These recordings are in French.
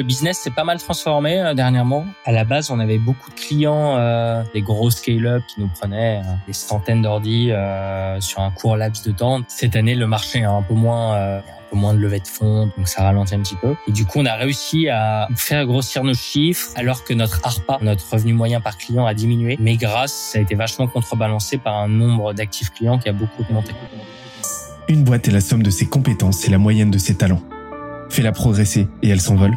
le business s'est pas mal transformé euh, dernièrement. À la base, on avait beaucoup de clients, euh, des gros scale-up qui nous prenaient euh, des centaines d'ordi sur un court laps de temps. Cette année, le marché est un peu moins, un moins de levée de fonds, donc ça ralentit un petit peu. Et du coup, on a réussi à faire grossir nos chiffres alors que notre ARPA, notre revenu moyen par client, a diminué. Mais grâce, ça a été vachement contrebalancé par un nombre d'actifs clients qui a beaucoup augmenté. Une boîte est la somme de ses compétences et la moyenne de ses talents. Fais-la progresser et elle s'envole.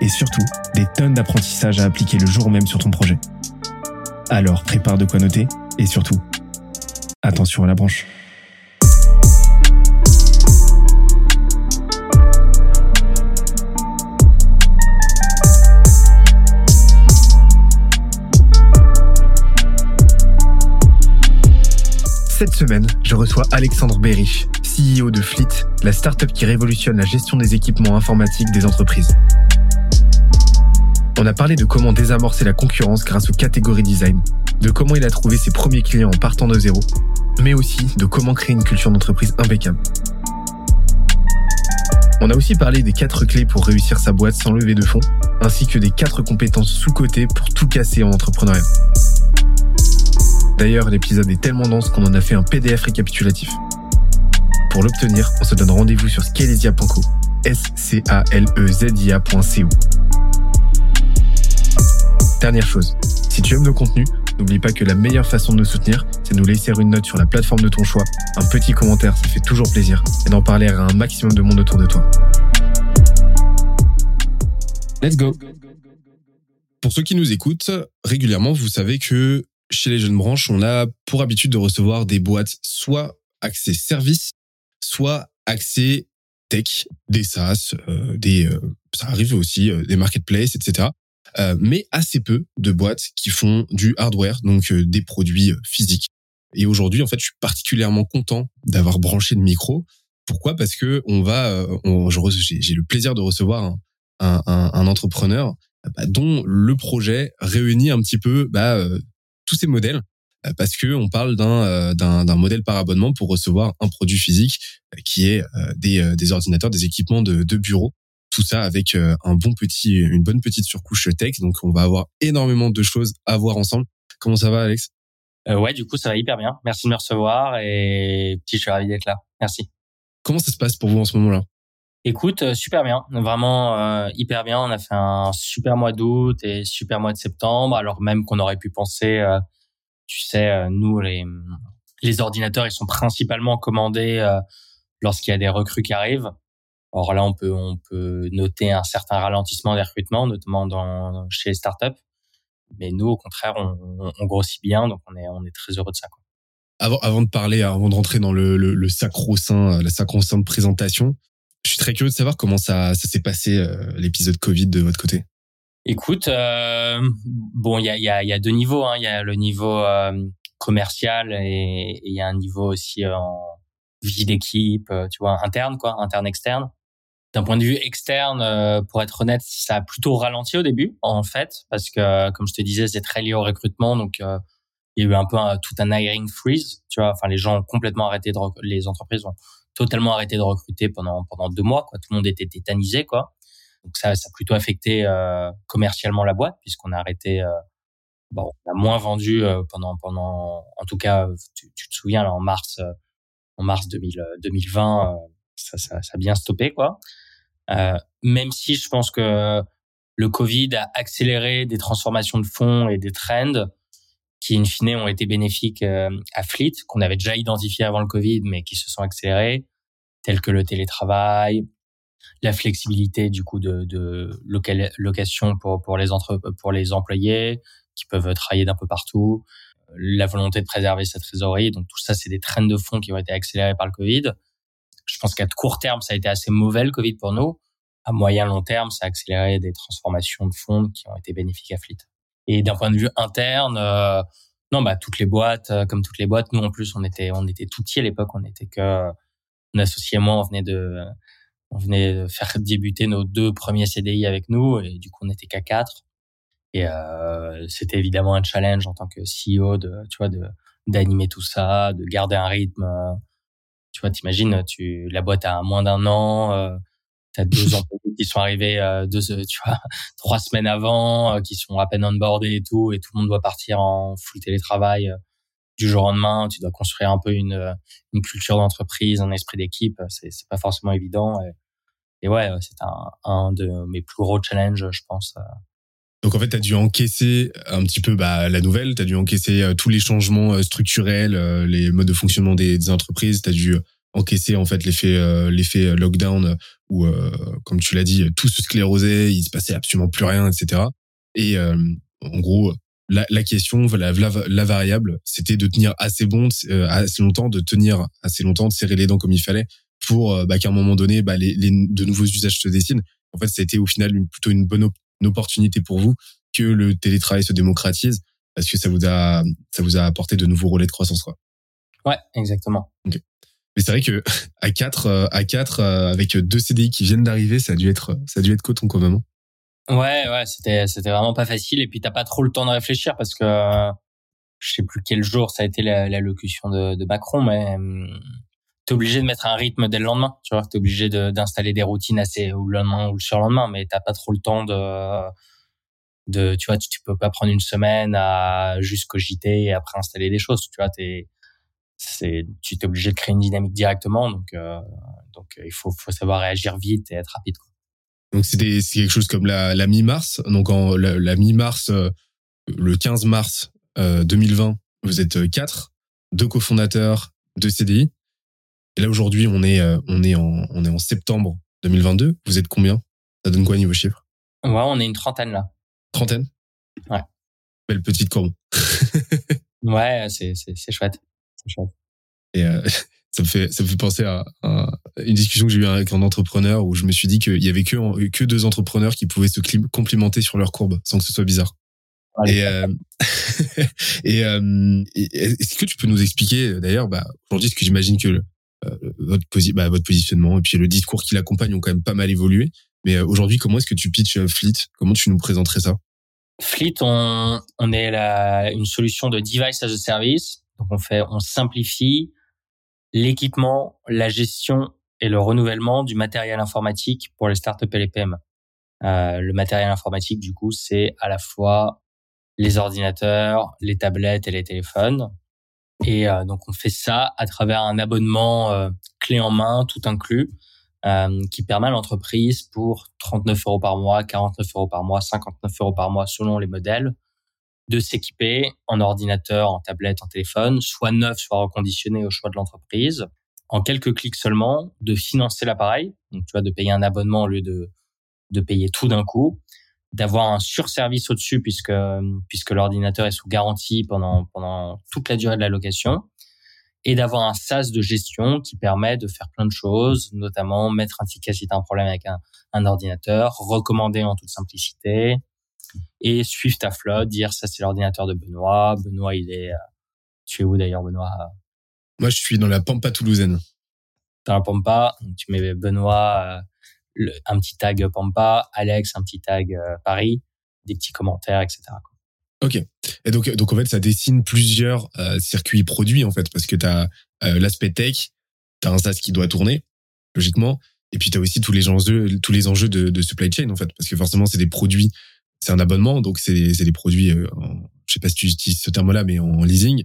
et surtout des tonnes d'apprentissages à appliquer le jour même sur ton projet. Alors prépare de quoi noter et surtout, attention à la branche. Cette semaine, je reçois Alexandre Berich, CEO de Fleet, la startup qui révolutionne la gestion des équipements informatiques des entreprises. On a parlé de comment désamorcer la concurrence grâce aux catégories design, de comment il a trouvé ses premiers clients en partant de zéro, mais aussi de comment créer une culture d'entreprise impeccable. On a aussi parlé des quatre clés pour réussir sa boîte sans lever de fonds, ainsi que des quatre compétences sous-cotées pour tout casser en entrepreneuriat. D'ailleurs, l'épisode est tellement dense qu'on en a fait un PDF récapitulatif. Pour l'obtenir, on se donne rendez-vous sur S-C-A-L-E-Z-I-A.co. Dernière chose, si tu aimes nos contenus, n'oublie pas que la meilleure façon de nous soutenir, c'est de nous laisser une note sur la plateforme de ton choix, un petit commentaire, ça fait toujours plaisir, et d'en parler à un maximum de monde autour de toi. Let's go. Pour ceux qui nous écoutent, régulièrement, vous savez que chez les jeunes branches, on a pour habitude de recevoir des boîtes soit accès service, soit accès tech, des SaaS, euh, des, euh, ça arrive aussi, euh, des marketplaces, etc. Euh, mais assez peu de boîtes qui font du hardware, donc euh, des produits euh, physiques. Et aujourd'hui, en fait, je suis particulièrement content d'avoir branché le micro. Pourquoi? Parce que on va, j'ai le plaisir de recevoir un, un, un- entrepreneur bah, dont le projet réunit un petit peu bah, euh, tous ces modèles, parce que on parle d'un euh, modèle par abonnement pour recevoir un produit physique qui est euh, des, des ordinateurs, des équipements de, de bureau tout ça avec euh, un bon petit, une bonne petite surcouche tech. Donc, on va avoir énormément de choses à voir ensemble. Comment ça va, Alex? Euh, ouais, du coup, ça va hyper bien. Merci de me recevoir et petit, je suis ravi d'être là. Merci. Comment ça se passe pour vous en ce moment-là? Écoute, euh, super bien, vraiment euh, hyper bien. On a fait un super mois d'août et super mois de septembre, alors même qu'on aurait pu penser, euh, tu sais, nous les les ordinateurs, ils sont principalement commandés lorsqu'il y a des recrues qui arrivent. Or là, on peut on peut noter un certain ralentissement des recrutements, notamment dans chez les startups. Mais nous, au contraire, on, on, grossit bien, donc on est on est très heureux de ça. Quoi. avant, avant de parler, avant de rentrer dans le, le, le sacro-saint, la sacro-sainte présentation, je suis très curieux de savoir comment ça, ça s'est passé euh, l'épisode Covid de votre côté. Écoute, euh, bon, il y a, il y, a, y a deux niveaux. hein. Il y a le niveau euh, commercial et et il y a un niveau aussi euh, en vie d'équipe, euh, tu vois, interne, quoi, interne-externe. D'un point de vue externe, euh, pour être honnête, ça a plutôt ralenti au début, en fait, parce que, comme je te disais, c'est très lié au recrutement, donc euh, il y a eu un peu un- tout un hiring freeze, tu vois. Enfin, les gens ont complètement arrêté de, les entreprises ont totalement arrêté de recruter pendant pendant deux mois, quoi. Tout le monde était tétanisé, quoi. Donc ça, ça a plutôt affecté euh, commercialement la boîte puisqu'on a arrêté. Euh, bon, on a moins vendu euh, pendant pendant. En tout cas, tu, tu te souviens là en mars, euh, en mars 2000, euh, 2020, euh, ça, ça, ça a bien stoppé quoi. Euh, même si je pense que le Covid a accéléré des transformations de fonds et des trends qui in fine ont été bénéfiques euh, à Fleet, qu'on avait déjà identifié avant le Covid, mais qui se sont accélérés, tels que le télétravail, la flexibilité du coup de, de location pour pour les entre, pour les employés qui peuvent travailler d'un peu partout, la volonté de préserver sa trésorerie. Donc tout ça, c'est des trends de fonds qui ont été accélérés par le Covid. Je pense qu'à court terme, ça a été assez mauvais le Covid pour nous. À moyen long terme, ça a accéléré des transformations de fonds qui ont été bénéfiques à Fleet. Et d'un point de vue interne, non, bah toutes les boîtes, comme toutes les boîtes, nous en plus on était on était tout petits à l'époque, on était que mon associé et moi, on venait de on venait de faire débuter nos deux premiers CDI avec nous et du coup on était qu'à quatre. Et euh, c'était évidemment un challenge en tant que CEO de tu vois de d'animer tout ça, de garder un rythme. Tu vois, t'imagines, tu la boîte a moins d'un an, euh, t'as deux employés qui sont arrivés euh, deux, tu vois, trois semaines avant, euh, qui sont à peine onboardés et tout, et tout le monde doit partir en full télétravail euh, du jour au lendemain. Tu dois construire un peu une une culture d'entreprise, un esprit d'équipe. C'est c'est pas forcément évident. Et, et ouais, c'est un un de mes plus gros challenges, je pense. Donc en fait, tu as dû encaisser un petit peu bah, la nouvelle, tu as dû encaisser tous les changements structurels, les modes de fonctionnement des, entreprises, tu as dû encaisser en fait l'effet euh, l'effet lockdown où euh, comme tu l'as dit tout se sclérosait il se passait absolument plus rien etc et euh, en gros la, question la, la, variable c'était de tenir assez bon assez longtemps de tenir assez longtemps de serrer les dents comme il fallait pour bah, qu'à un moment donné bah, les, les, de nouveaux usages se dessinent. En fait ça a été au final une, plutôt une bonne opportunité pour vous que le télétravail se démocratise parce que ça vous a ça vous a apporté de nouveaux relais de croissance quoi ouais exactement okay. Mais c'est vrai que à 4 euh, à 4 euh, avec deux CDI qui viennent d'arriver, ça a dû être ça a dû être coton quand même. Ouais, ouais, c'était c'était vraiment pas facile et puis t'as pas trop le temps de réfléchir parce que je sais plus quel jour ça a été l'allocution de, de Macron, mais hum, t'es obligé de mettre un rythme dès le lendemain. Tu vois, t'es obligé d'installer des routines assez ou le lendemain ou le surlendemain, mais t'as pas trop le temps de de tu vois, tu, peux pas prendre une semaine à juste cogiter et après installer des choses. Tu vois, t'es c'est tu es obligé de créer une dynamique directement donc euh, donc il faut faut savoir réagir vite et être rapide donc c'est quelque chose comme la, mi-mars donc en la, mi-mars euh, le 15 mars 2020 euh, vous êtes quatre deux cofondateurs deux CDI et là aujourd'hui on est on est en on est en septembre 2022 vous êtes combien? Ça donne quoi niveau chiffres ouais on est une trentaine là. Trentaine? Ouais. Belle petite courbe ouais c'est c'est chouette. Et euh, ça me fait ça me fait penser à, une discussion que j'ai eue avec un entrepreneur où je me suis dit qu'il y avait que que deux entrepreneurs qui pouvaient se complimenter sur leur courbe sans que ce soit bizarre. et, euh, euh, et, est-ce que tu peux nous expliquer d'ailleurs bah, aujourd'hui ce que j'imagine que votre, bah, votre positionnement et puis le discours qui l'accompagne ont quand même pas mal évolué. Mais aujourd'hui, comment est-ce que tu pitches Fleet? Comment tu nous présenterais ça? Fleet, on, on est la, une solution de device as a service donc on fait, on simplifie l'équipement, la gestion et le renouvellement du matériel informatique pour les startups et les PME. Euh, le matériel informatique, du coup, c'est à la fois les ordinateurs, les tablettes et les téléphones. Et euh, donc on fait ça à travers un abonnement euh, clé en main, tout inclus, euh, qui permet à l'entreprise pour 39 euros par mois, 49 euros par mois, 59 euros par mois selon les modèles, de s'équiper en ordinateur, en tablette, en téléphone, soit neuf, soit reconditionné au choix de l'entreprise, en quelques clics seulement, de financer l'appareil, donc tu vois, de payer un abonnement au lieu de, de payer tout d'un coup, d'avoir un surservice au-dessus puisque, puisque l'ordinateur est sous garantie pendant, pendant toute la durée de la location, et d'avoir un SaaS de gestion qui permet de faire plein de choses, notamment mettre un ticket si tu as un problème avec un, un ordinateur, recommander en toute simplicité, et suivre ta flotte, dire ça c'est l'ordinateur de Benoît, Benoît il est, euh, tu es où d'ailleurs Benoît? Moi je suis dans la Pampa toulousaine. Dans la Pampa, tu mets Benoît, euh, un petit tag Pampa, Alex un petit tag euh, Paris, des petits commentaires, etc. Ok. Et donc, donc en fait, ça dessine plusieurs circuits produits en fait, parce que tu as l'aspect tech, tu as un SaaS qui doit tourner, logiquement, et puis tu as aussi tous les enjeux, tous les enjeux de, supply chain en fait, parce que forcément, c'est des produits c'est un abonnement, donc c'est des produits, euh, je sais pas si tu utilises ce terme-là, mais en leasing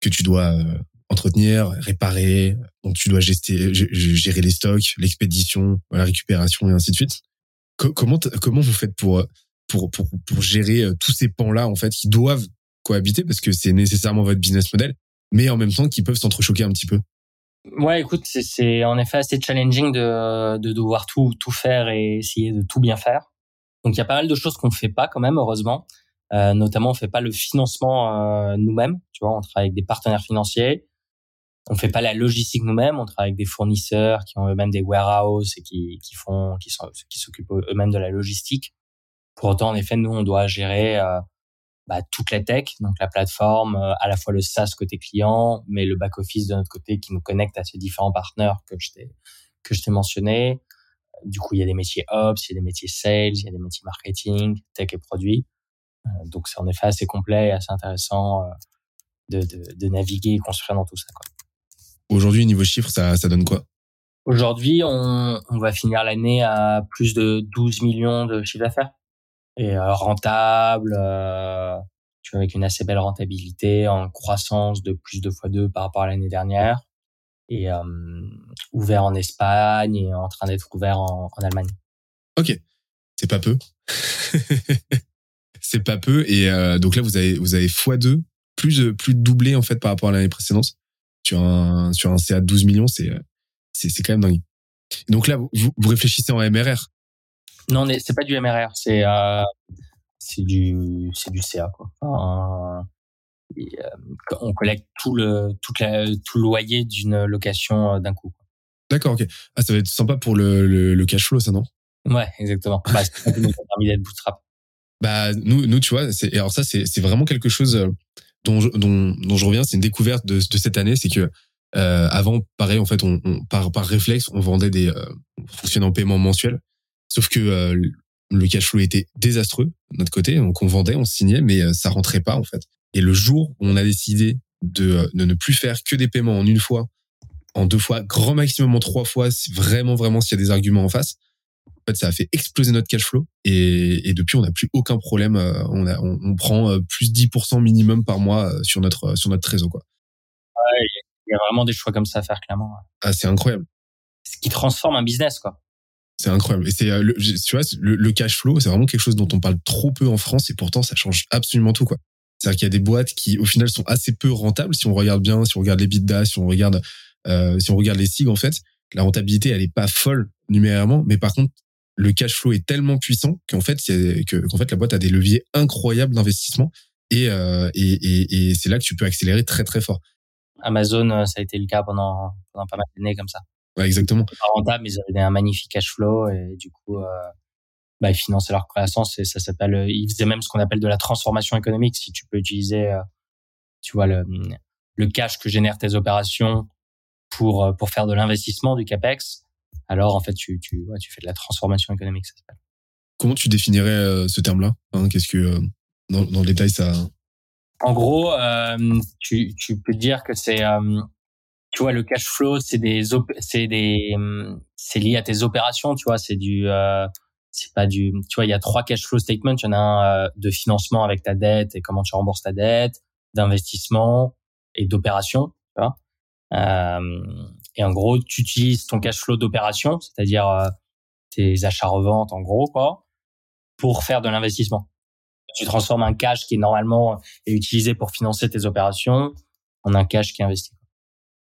que tu dois euh, entretenir, réparer, donc tu dois gérer les stocks, l'expédition, la récupération et ainsi de suite. comment comment vous faites pour pour pour, pour gérer euh, tous ces pans-là en fait qui doivent cohabiter parce que c'est nécessairement votre business model, mais en même temps qui peuvent s'entrechoquer un petit peu? Ouais, écoute, c'est en effet assez challenging de, de devoir tout tout faire et essayer de tout bien faire. Donc il y a pas mal de choses qu'on ne fait pas quand même, heureusement. Euh, notamment, on fait pas le financement euh, nous-mêmes. Tu vois, on travaille avec des partenaires financiers. On fait pas la logistique nous-mêmes. On travaille avec des fournisseurs qui ont eux-mêmes des warehouses et qui, qui font, qui sont, qui s'occupent eux-mêmes de la logistique. Pour autant, en effet, nous, on doit gérer euh, bah, toute la tech, donc la plateforme, à la fois le SaaS côté client, mais le back office de notre côté qui nous connecte à ces différents partenaires que je t'ai que je t'ai mentionné. Du coup, il y a des métiers ops, il y a des métiers sales, il y a des métiers marketing, tech et produits. donc c'est en effet assez complet et assez intéressant de, de, de, naviguer et construire dans tout ça. Aujourd'hui, niveau chiffre, ça, ça donne quoi? Aujourd'hui, on, on va finir l'année à plus de 12 millions de chiffre d'affaires. Et euh, rentable, euh, tu vois, avec une assez belle rentabilité, en croissance de plus de fois deux par rapport à l'année dernière, et euh, ouvert en Espagne et en train d'être ouvert en, en Allemagne. Ok, c'est pas peu. c'est pas peu, et euh, donc là vous avez vous avez fois deux, plus de plus doublé en fait par rapport à l'année précédente? Sur un sur un CA de 12 millions, c'est c'est c'est quand même dingue. Donc là vous, vous réfléchissez en MRR non, c'est pas du MRR, c'est euh, c'est du c'est du CA quoi. Enfin, et, euh, on collecte tout le toute la, tout le loyer d'une location euh, d'un coup. D'accord, ok. Ah, ça va être sympa pour le, le, le cash flow, ça non? Ouais, exactement. Bah, c'est ça qui nous a permis d'être bootstrap. Bah nous nous tu vois, c'est alors ça c'est c'est vraiment quelque chose euh, dont je, reviens, c'est une découverte de cette année, c'est que euh, avant, pareil, en fait, par, réflexe, on vendait des, euh, on fonctionnait en paiement mensuel. Sauf que euh, le cash flow était désastreux de notre côté, donc on vendait, on signait, mais euh, ça rentrait pas en fait. Et le jour où on a décidé de, de ne plus faire que des paiements en une fois, en deux fois, grand maximum en trois fois, si vraiment vraiment s'il y a des arguments en face, en fait ça a fait exploser notre cash flow et, et depuis on n'a plus aucun problème. On, a, on, on prend plus 10% minimum par mois sur notre sur notre trésor quoi. Ouais, il y a vraiment des choix comme ça à faire clairement. Ah c'est incroyable. Ce qui transforme un business quoi. C'est incroyable. Et c'est, euh, tu vois, le, le cash flow, c'est vraiment quelque chose dont on parle trop peu en France et pourtant ça change absolument tout, quoi. C'est-à-dire qu'il y a des boîtes qui, au final, sont assez peu rentables si on regarde bien, si on regarde les bidas, si on regarde, euh, si on regarde les SIG, en fait, la rentabilité, elle est pas folle numérairement, mais par contre, le cash flow est tellement puissant qu'en fait, que, qu'en fait, la boîte a des leviers incroyables d'investissement et, euh, et, et, et c'est là que tu peux accélérer très très fort. Amazon, euh, ça a été le cas pendant, pendant pas mal d'années comme ça. Ouais, exactement. Pas rentable, mais ils avaient un magnifique cash flow et du coup, euh, bah, ils finançaient leur croissance et ça s'appelle, euh, ils faisaient même ce qu'on appelle de la transformation économique. Si tu peux utiliser, euh, tu vois, le, le cash que génèrent tes opérations pour, pour faire de l'investissement, du capex, alors en fait, tu, tu, ouais, tu fais de la transformation économique, ça s'appelle. Comment tu définirais ce terme-là hein, Qu'est-ce que, dans, dans le détail, ça. En gros, euh, tu, tu peux dire que c'est tu vois, le cash flow, c'est des, c'est des, c'est lié à tes opérations, tu vois, c'est du, euh, c'est pas du, tu vois, il y a trois cash flow statements. Il y en a un euh, de financement avec ta dette et comment tu rembourses ta dette, d'investissement et d'opération, tu vois. Euh, et en gros, tu utilises ton cash flow d'opération, c'est-à-dire euh, tes achats-reventes, en gros, quoi, pour faire de l'investissement. Tu transformes un cash qui normalement est utilisé pour financer tes opérations en un cash qui est investi.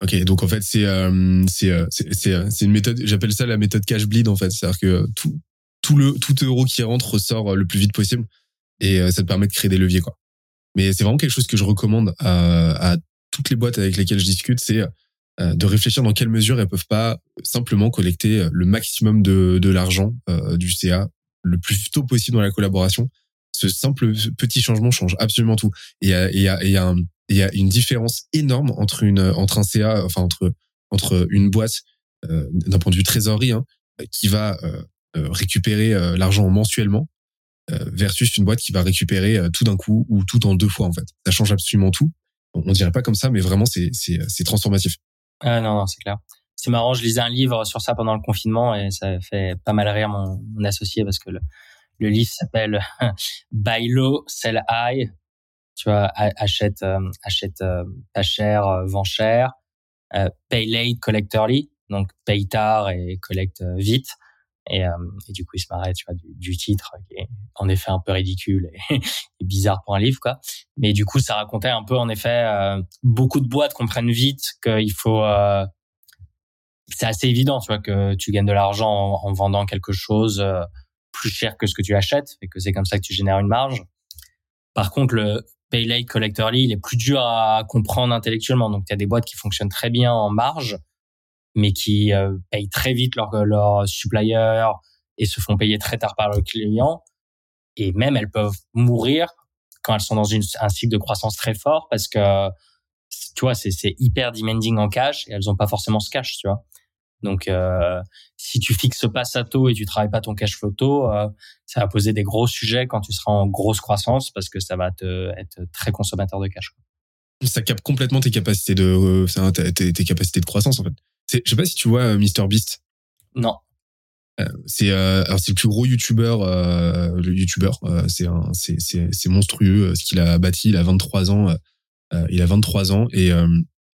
Ok, donc en fait c'est euh, c'est euh, euh, une méthode, j'appelle ça la méthode cash bleed en fait, c'est-à-dire que tout tout le tout euro qui rentre ressort le plus vite possible et ça te permet de créer des leviers quoi. Mais c'est vraiment quelque chose que je recommande à, à toutes les boîtes avec lesquelles je discute, c'est de réfléchir dans quelle mesure elles peuvent pas simplement collecter le maximum de de l'argent du CA le plus tôt possible dans la collaboration. Ce simple petit changement change absolument tout. Et il y a, y a un il y a une différence énorme entre une entre un CA, enfin entre entre une boîte euh, d'un point de vue trésorerie hein, qui va euh, euh récupérer euh, l'argent mensuellement versus une boîte qui va récupérer tout d'un coup ou tout en deux fois en fait. Ça change absolument tout. On, dirait pas comme ça, mais vraiment c'est c'est c'est transformatif. Ah non non c'est clair. C'est marrant, je lisais un livre sur ça pendant le confinement et ça fait pas mal rire mon, associé parce que le, le livre s'appelle Buy Low, Sell High tu vois, achète, euh, achète euh, pas cher, euh, vend cher, pay late, collect early, donc paye tard et collecte vite. Et, et, du coup, il se marrait, tu vois, du, du, titre qui est en effet un peu ridicule et, bizarre pour un livre, quoi. Mais du coup, ça racontait un peu, en effet, beaucoup de boîtes comprennent vite qu'il faut. c'est assez évident, tu vois, que tu gagnes de l'argent en, en, vendant quelque chose plus cher que ce que tu achètes et que c'est comme ça que tu génères une marge. Par contre, le pay late collectorly, il est plus dur à comprendre intellectuellement. Donc, il y a des boîtes qui fonctionnent très bien en marge, mais qui euh, payent très vite leur, leur supplier et se font payer très tard par le client. Et même, elles peuvent mourir quand elles sont dans un cycle de croissance très fort parce que tu vois c'est c'est hyper demanding en cash et elles ont pas forcément ce cash tu vois. Donc euh, si tu fixes pas ça tôt et tu travailles pas ton cash flow tôt euh, ça va poser des gros sujets quand tu seras en grosse croissance parce que ça va te être très consommateur de cash ça capte complètement tes capacités de tes, capacités de croissance en fait je sais pas si tu vois euh, Mr Beast. Non. Euh, c'est euh, alors c'est le plus gros youtubeur euh, le youtubeur c'est c'est c'est c'est monstrueux ce qu'il a bâti. Il a 23 ans il a 23 ans et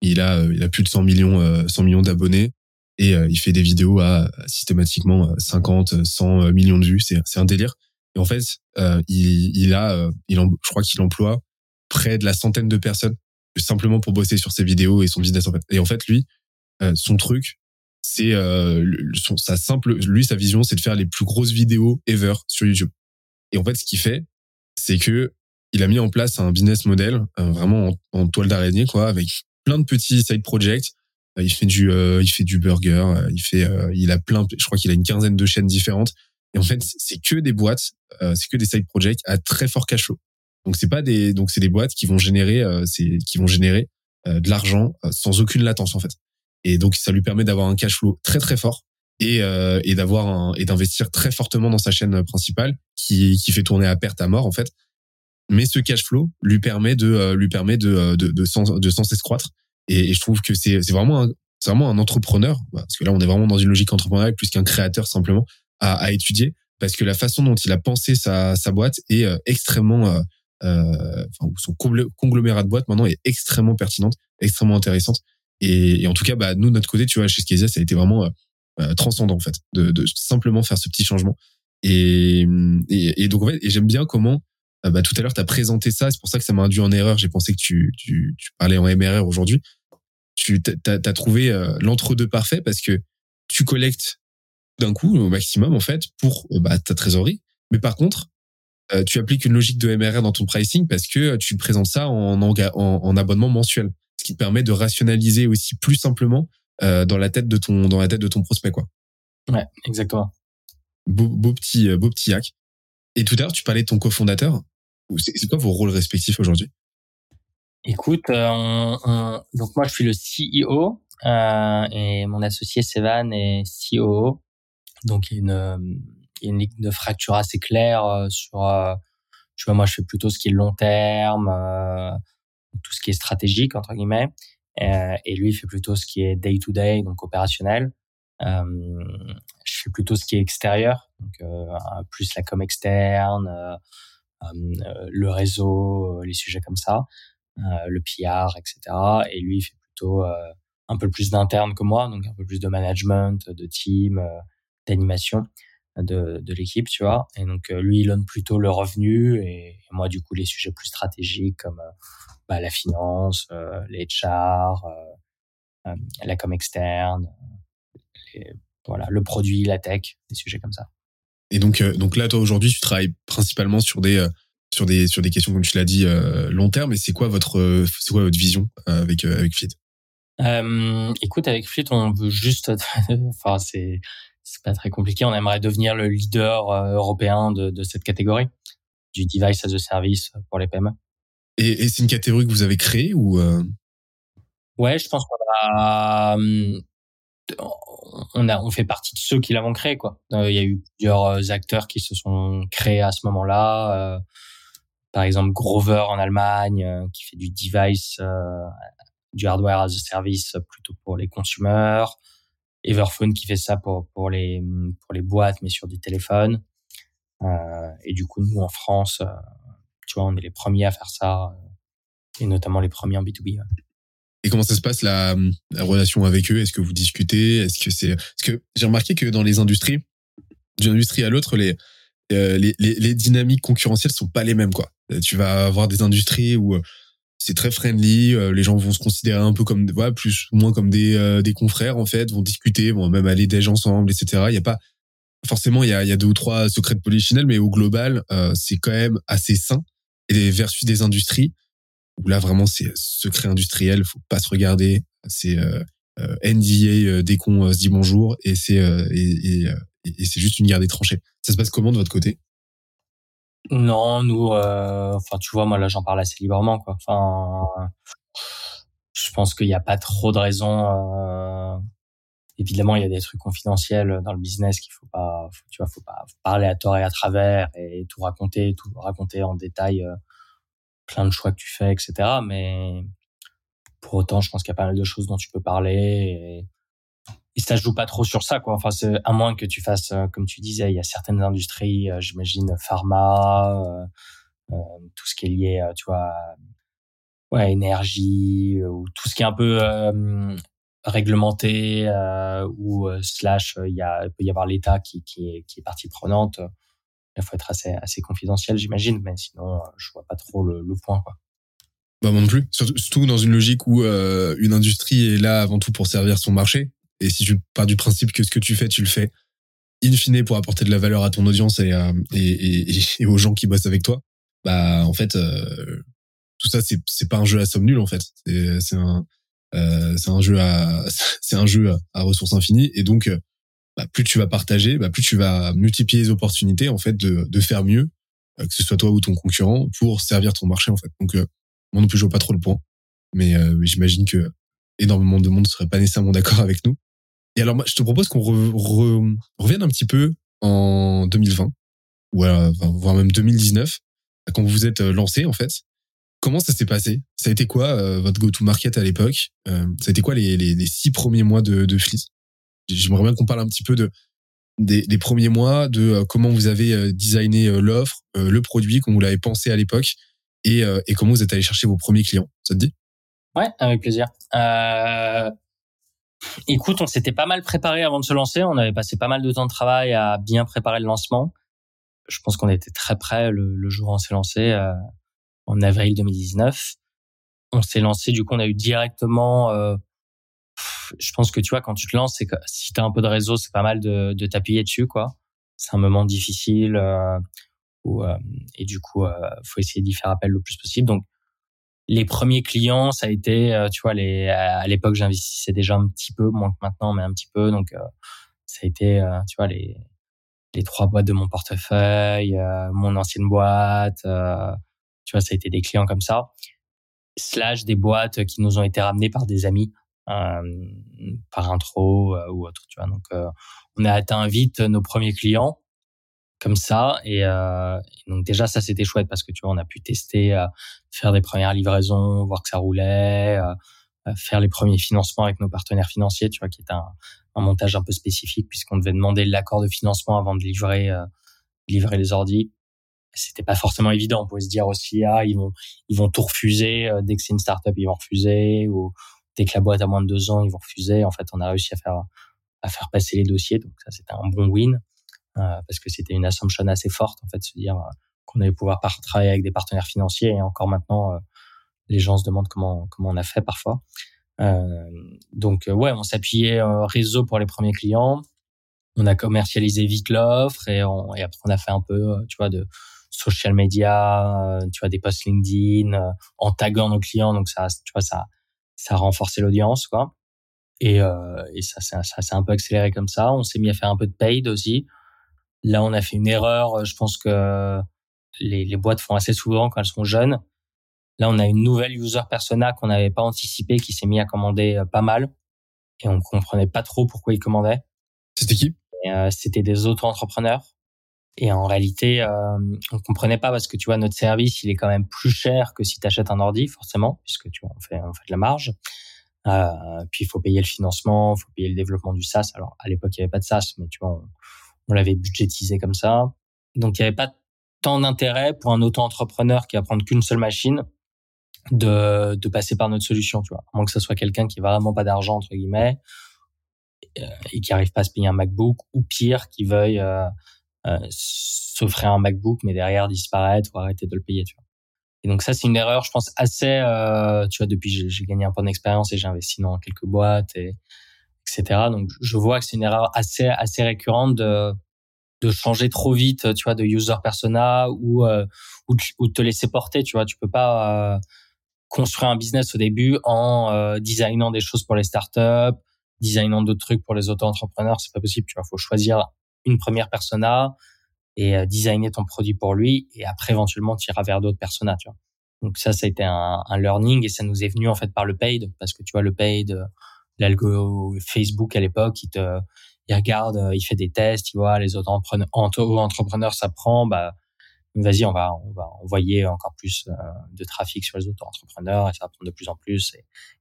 il a il a plus de 100 millions 100 millions d'abonnés et il fait des vidéos à systématiquement 50 100 millions de vues. C'est c'est un délire. Et en fait il il a il je crois qu'il emploie près de la centaine de personnes simplement pour bosser sur ses vidéos et son business en fait. Et en fait lui son truc c'est euh, sa simple lui sa vision c'est de faire les plus grosses vidéos ever sur YouTube. Et en fait ce qu'il fait c'est que il a mis en place un business model euh, vraiment en, toile d'araignée quoi avec plein de petits side projects. Euh, il fait du il fait du burger il fait il a plein je crois qu'il a une quinzaine de chaînes différentes. Et en fait c'est que des boîtes c'est que des side projects à très fort cash flow. Donc c'est pas des donc c'est des boîtes qui vont générer c'est qui vont générer de l'argent sans aucune latence en fait et donc ça lui permet d'avoir un cash flow très très fort et, euh, et d'avoir un, et d'investir très fortement dans sa chaîne principale qui, qui fait tourner à perte à mort en fait. Mais ce cash flow lui permet de euh, lui permet de euh, de, de, sans, de sans croître et, je trouve que c'est c'est vraiment un, c'est vraiment un entrepreneur parce que là on est vraiment dans une logique entrepreneuriale plus qu'un créateur simplement à, à étudier parce que la façon dont il a pensé sa, sa boîte est euh, extrêmement euh, enfin, son conglomérat de boîtes maintenant est extrêmement pertinente, extrêmement intéressante et, et, en tout cas, bah, nous, notre côté, tu vois, chez Skezia, ça a été vraiment euh, euh, transcendant, en fait, de, de, simplement faire ce petit changement. Et, et, et donc, en fait, j'aime bien comment, euh, bah, tout à l'heure, tu as présenté ça. C'est pour ça que ça m'a induit en erreur. J'ai pensé que tu, tu, tu parlais en MRR aujourd'hui. Tu as, as, trouvé l'entre-deux parfait parce que tu collectes d'un coup au maximum, en fait, pour bah, ta trésorerie. Mais par contre, tu appliques une logique de MRR dans ton pricing parce que tu présentes ça en, en, en abonnement mensuel ce qui te permet de rationaliser aussi plus simplement euh, dans la tête de ton dans la tête de ton prospect quoi. Ouais, exactement. Beau, beau petit euh, beau petit hack. Et tout à l'heure, tu parlais de ton cofondateur. C'est quoi vos rôles respectifs aujourd'hui? Écoute, euh, donc moi je suis le CEO euh, et mon associé Sevan est COO. Donc il y a une, il y a une ligne de fracture assez claire sur. tu vois, moi je fais plutôt ce qui est long terme tout ce qui est stratégique entre guillemets, euh, et lui il fait plutôt ce qui est day to day, donc opérationnel. Euh, je fais plutôt ce qui est extérieur, donc euh, plus la com externe, le réseau, les sujets comme ça, le PR, etc. Et lui il fait plutôt un peu plus d'interne que moi, donc un peu plus de management, de team, d'animation de, de l'équipe, tu vois. Et donc lui, il donne plutôt le revenu et, moi, du coup, les sujets plus stratégiques comme bah, la finance, euh, les euh, euh, la com externe, voilà, le produit, la tech, des sujets comme ça. Et donc, donc là, toi aujourd'hui, tu travailles principalement sur des sur des sur des questions comme tu l'as dit long terme. Et c'est quoi votre c'est quoi votre vision avec avec Fleet? Euh, Écoute, avec Fleet, on veut juste, enfin c'est c'est pas très compliqué. On aimerait devenir le leader européen de, de cette catégorie du device as a service pour les PME. Et, c'est une catégorie que vous avez créée ou euh? Ouais, je pense qu'on a, hum, on a, on fait partie de ceux qui l'avons créé quoi. Euh, il y a eu plusieurs euh, acteurs qui se sont créés à ce moment-là. par exemple, Grover en Allemagne qui fait du device, du hardware as a service plutôt pour les consommateurs. Everphone qui fait ça pour pour les pour les boîtes mais sur du téléphone. et du coup, nous en France, tu vois, on est les premiers à faire ça, euh, et notamment les premiers en B2B. Et comment ça se passe la, relation avec eux? Est-ce que vous discutez? Est-ce que c'est parce que j'ai remarqué que dans les industries, d'une industrie à l'autre, les, euh, les, les, dynamiques concurrentielles sont pas les mêmes quoi. Tu vas avoir des industries où euh, c'est très friendly, les gens vont se considérer un peu comme voilà, plus ou moins comme des des confrères en fait, vont discuter, vont même aller déj ensemble, etc. Il y a pas forcément il y a, y a deux ou trois secrets de polichinelle, mais au global, c'est quand même assez sain et versus des industries où là vraiment c'est secret industriel, faut pas se regarder, c'est euh, euh NDA euh, dès qu'on euh, se dit bonjour et c'est et, et, et c'est juste une guerre des tranchées. Ça se passe comment de votre côté? Non, nous, euh, enfin, tu vois, moi là, j'en parle assez librement, quoi. Enfin, je pense qu'il n'y a pas trop de raisons. Euh, évidemment, il y a des trucs confidentiels dans le business qu'il faut pas, tu vois, faut pas parler à tort et à travers et tout raconter, tout raconter en détail, euh, plein de choix que tu fais, etc. Mais pour autant, je pense qu'il y a pas mal de choses dont tu peux parler. Et ça joue pas trop sur ça, quoi. Enfin, c'est à moins que tu fasses, euh, comme tu disais, il y a certaines industries, euh, j'imagine, pharma, euh, tout ce qui est lié, tu vois, ouais, énergie ou tout ce qui est un peu réglementé ou slash, il y a, peut y avoir l'État qui, qui, est, qui est partie prenante. Il faut être assez, assez confidentiel, j'imagine, mais sinon, je vois pas trop le, le point, quoi. Bah, non plus. Surtout dans une logique où une industrie est là avant tout pour servir son marché et si tu pars du principe que ce que tu fais, tu le fais in fine pour apporter de la valeur à ton audience et, euh, aux gens qui bossent avec toi, bah en fait euh, tout ça c'est c'est pas un jeu à somme nulle en fait. C'est euh, un jeu à ressources infinies et donc bah, plus tu vas partager, bah, plus tu vas multiplier les opportunités en fait de faire mieux que ce soit toi ou ton concurrent pour servir ton marché en fait. Donc moi non plus je vois pas trop le point, mais j'imagine que énormément de monde serait pas nécessairement d'accord avec nous. Et alors, je te propose qu'on revienne un petit peu en 2020, ou alors, voire même 2019, quand vous vous êtes euh, lancé, en fait. Comment ça s'est passé? Ça a été quoi euh, votre go-to-market à l'époque? Euh, Ça a été quoi les, six premiers mois de, de J'aimerais bien qu'on parle un petit peu de des, des premiers mois, de comment vous avez designé l'offre, le produit, comment vous l'avez pensé à l'époque, et, et comment vous êtes allé chercher vos premiers clients. Ça te dit? Ouais, avec plaisir. Euh, Écoute, on s'était pas mal préparé avant de se lancer. On avait passé pas mal de temps de travail à bien préparer le lancement. Je pense qu'on était très prêt le, jour où on s'est lancé, euh, en avril 2019. On s'est lancé, du coup, on a eu directement. Euh, je pense que tu vois, quand tu te lances, c'est que si tu as un peu de réseau, c'est pas mal de, de t'appuyer dessus, quoi. C'est un moment difficile euh, où, euh, et du coup, faut essayer d'y faire appel le plus possible. Donc, les premiers clients, ça a été, euh, tu vois, les, à l'époque, j'investissais déjà un petit peu, moins que maintenant, mais un petit peu. Donc, euh, ça a été, euh, tu vois, les, les trois boîtes de mon portefeuille, mon ancienne boîte, tu vois, ça a été des clients comme ça. Slash des boîtes qui nous ont été ramenées par des amis, par intro ou autre, tu vois. Donc, on a atteint vite nos premiers clients comme ça. Et, euh, donc déjà, ça, c'était chouette parce que tu vois, on a pu tester, euh, faire des premières livraisons, voir que ça roulait, euh, euh, faire les premiers financements avec nos partenaires financiers, tu vois, qui est un, un montage un peu spécifique puisqu'on devait demander l'accord de financement avant de livrer, euh, livrer les ordis. C'était pas forcément évident. On pouvait se dire aussi, ah, ils vont, ils vont tout refuser. dès que c'est une startup, ils vont refuser. Ou dès que la boîte a moins de deux ans, ils vont refuser. En fait, on a réussi à faire, à faire passer les dossiers. Donc ça, c'était un bon win. Euh, parce que c'était une assumption assez forte en fait, se dire euh, qu'on allait pouvoir travailler avec des partenaires financiers et encore maintenant, euh, les gens se demandent comment comment on a fait parfois. donc ouais, on s'appuyait réseau pour les premiers clients. On a commercialisé vite l'offre et, et après on a fait un peu, tu vois, de social media, tu vois, des posts LinkedIn, en taguant nos clients. Donc ça, tu vois, ça, ça a renforcé l'audience, quoi. Et, euh, et ça, ça, ça s'est un peu accéléré comme ça. On s'est mis à faire un peu de paid aussi. Là, on a fait une erreur. Je pense que les, les boîtes font assez souvent quand elles sont jeunes. Là, on a une nouvelle user persona qu'on n'avait pas anticipé qui s'est mis à commander euh, pas mal et on comprenait pas trop pourquoi ils commandaient. C'était qui? Euh, C'était des auto-entrepreneurs. Et en réalité, euh, on comprenait pas parce que tu vois notre service, il est quand même plus cher que si tu achètes un ordi, forcément, puisque tu vois, on fait on fait de la marge. Euh, puis il faut payer le financement, il faut payer le développement du SaaS. Alors à l'époque, il y avait pas de SaaS, mais tu vois, on, on l'avait budgétisé comme ça. Donc il n'y avait pas tant d'intérêt pour un auto-entrepreneur qui va prendre qu'une seule machine de, de passer par notre solution, tu vois. À moins que ce soit quelqu'un qui va vraiment pas d'argent, entre guillemets, euh, et qui arrive pas à se payer un MacBook, ou pire, qui veuille euh, euh, s'offrir un MacBook, mais derrière disparaître ou arrêter de le payer, tu vois. Et donc ça, c'est une erreur, je pense, assez, euh, tu vois, depuis j'ai gagné un peu d'expérience et j'ai investi dans quelques boîtes et etc. Donc je vois que c'est une erreur assez assez récurrente de de changer trop vite, tu vois, de user persona ou euh, ou, te laisser porter, tu vois. Tu peux pas euh, construire un business au début en euh, designant des choses pour les startups, designant d'autres trucs pour les auto-entrepreneurs, c'est pas possible. Tu vois, faut choisir une première persona et euh, designer ton produit pour lui et après éventuellement tu iras vers d'autres personas tu vois donc ça ça a été un, un, learning et ça nous est venu en fait par le paid parce que tu vois le paid l'algo Facebook à l'époque il te il regarde euh, il fait des tests tu vois les autres entrepreneurs ça prend bah vas-y, on va, on va envoyer encore plus euh, de trafic sur les auto-entrepreneurs et ça va prendre de plus en plus.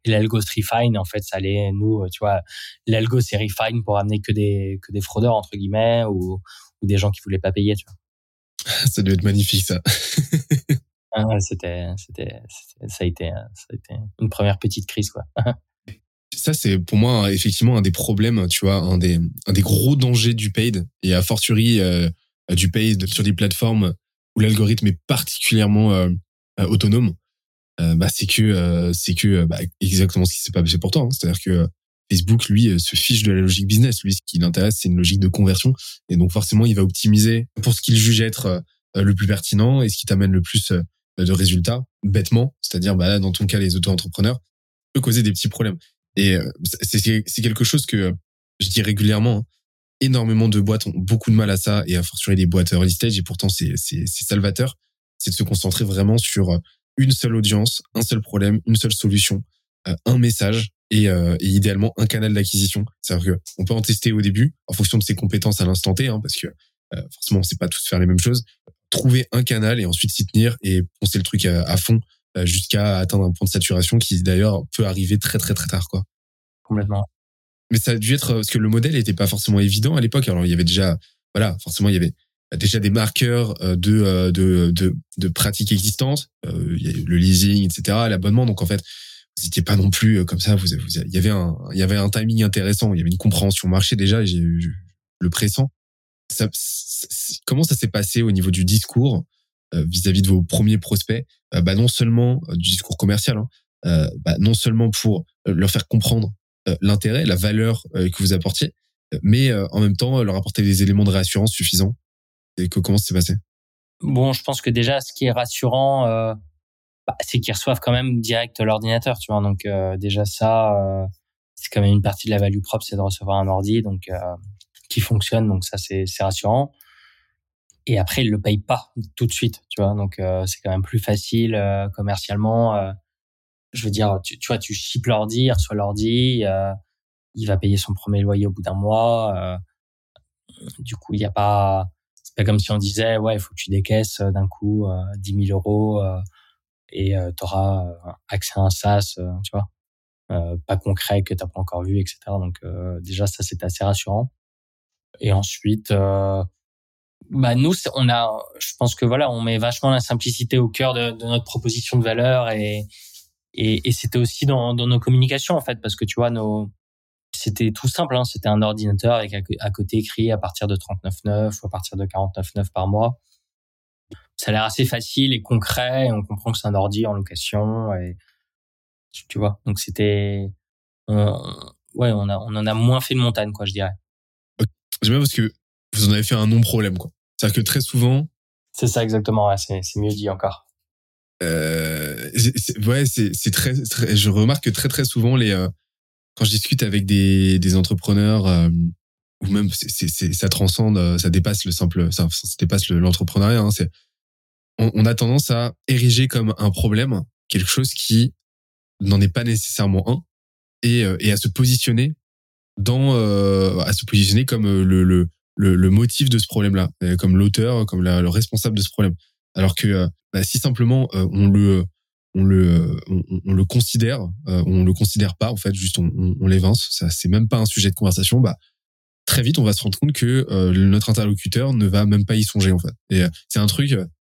Et, l'algo refine, en fait, ça allait, nous, euh, tu vois, l'algo c'est refine pour amener que des, que des fraudeurs, entre guillemets, ou, ou des gens qui voulaient pas payer, tu vois. Ça doit être magnifique, ça. ah c'était, c'était, ça a été, ça a été une première petite crise, quoi. ça, c'est pour moi effectivement un des problèmes, tu vois, un des, un des gros dangers du paid et a fortiori euh, du paid sur des plateformes où l'algorithme est particulièrement euh, euh, autonome, euh, bah, c'est que c'est que bah, exactement ce qui s'est passé pour toi. Hein. C'est-à-dire que Facebook, lui, se fiche de la logique business. Lui, ce qui l'intéresse, c'est une logique de conversion. Et donc, forcément, il va optimiser pour ce qu'il juge être le plus pertinent et ce qui t'amène le plus de résultats, bêtement. C'est-à-dire, bah, là, dans ton cas, les auto-entrepreneurs, peut causer des petits problèmes. Et c'est quelque chose que je dis régulièrement. Hein. Énormément de boîtes ont beaucoup de mal à ça et à fortiori des boîtes early stage et pourtant c'est salvateur. C'est de se concentrer vraiment sur euh, une seule audience un seul problème une seule solution euh, un message et, euh, et idéalement un canal d'acquisition. C'est-à-dire que on peut en tester au début en fonction de ses compétences à l'instant T hein, parce que forcément on sait pas tous faire les mêmes choses. Trouver un canal et ensuite s'y tenir et poncer le truc à fond jusqu'à atteindre un point de saturation qui d'ailleurs peut arriver très très très tard quoi complètement mais ça a dû être parce que le modèle n'était pas forcément évident à l'époque. Alors il y avait déjà, voilà, forcément il y avait déjà des marqueurs euh, de euh, de de, de pratiques existantes, euh, le leasing, etc., l'abonnement. Donc en fait, vous n'étiez pas non plus comme ça. Vous, vous, il y avait un il y avait un timing intéressant. Il y avait une compréhension marché déjà. J'ai le pressant. Ça, comment ça s'est passé au niveau du discours vis-à-vis de vos premiers prospects Bah non seulement du discours commercial, hein, bah, non seulement pour leur faire comprendre euh, l'intérêt, la valeur euh, que vous apportiez, mais euh, en même temps leur apporter des éléments de réassurance suffisants. Et que, comment ça s'est passé? Bon, je pense que déjà, ce qui est rassurant, bah, c'est qu'ils reçoivent quand même direct l'ordinateur, tu vois. Donc déjà ça, c'est quand même une partie de la value propre, c'est de recevoir un ordi, donc qui fonctionne. Donc ça, c'est rassurant. Et après, ils le payent pas tout de suite, tu vois. Donc c'est quand même plus facile commercialement je veux dire, tu, tu vois, tu ships l'ordi, il reçoit l'ordi, euh, il va payer son premier loyer au bout d'un mois. Euh, du coup, il n'y a pas, c'est pas comme si on disait, ouais, il faut que tu décaisses euh, d'un coup euh, 10 000 euros euh, et euh, tu auras accès à un SaaS, tu vois, pas concret que tu n'as pas encore vu, etc. Donc déjà, ça, c'est assez rassurant. Et ensuite, bah nous, on a, je pense que voilà, on met vachement la simplicité au cœur de, notre proposition de valeur et, et, c'était aussi dans, dans, nos communications en fait, parce que tu vois, nos c'était tout simple. Hein, c'était un ordinateur avec à, côté écrit à partir de 39,9 ou à partir de 49,9 par mois. Ça a l'air assez facile et concret. Et on comprend que c'est un ordi en location. Et tu vois, donc c'était ouais, on a on en a moins fait de montagne quoi, je dirais. J'aime bien parce que vous en avez fait un non problème quoi. C'est-à-dire que très souvent. C'est ça exactement. Ouais, c'est mieux dit encore euh, ouais, c'est très, très, Je remarque que très très souvent les euh, quand je discute avec des, des entrepreneurs euh, ou même c'est ça transcende, ça dépasse le simple, ça, ça dépasse l'entrepreneuriat. Hein, c'est on, on, a tendance à ériger comme un problème quelque chose qui n'en est pas nécessairement un et, et à se positionner dans à se positionner comme le, le le, le motif de ce problème-là, comme l'auteur, comme la, le responsable de ce problème. Alors que bah, si simplement euh, on le on le on, le considère, euh, on le considère pas en fait, juste on, on, l'évince, ça c'est même pas un sujet de conversation. Bah très vite on va se rendre compte que euh, notre interlocuteur ne va même pas y songer en fait. Et c'est un truc,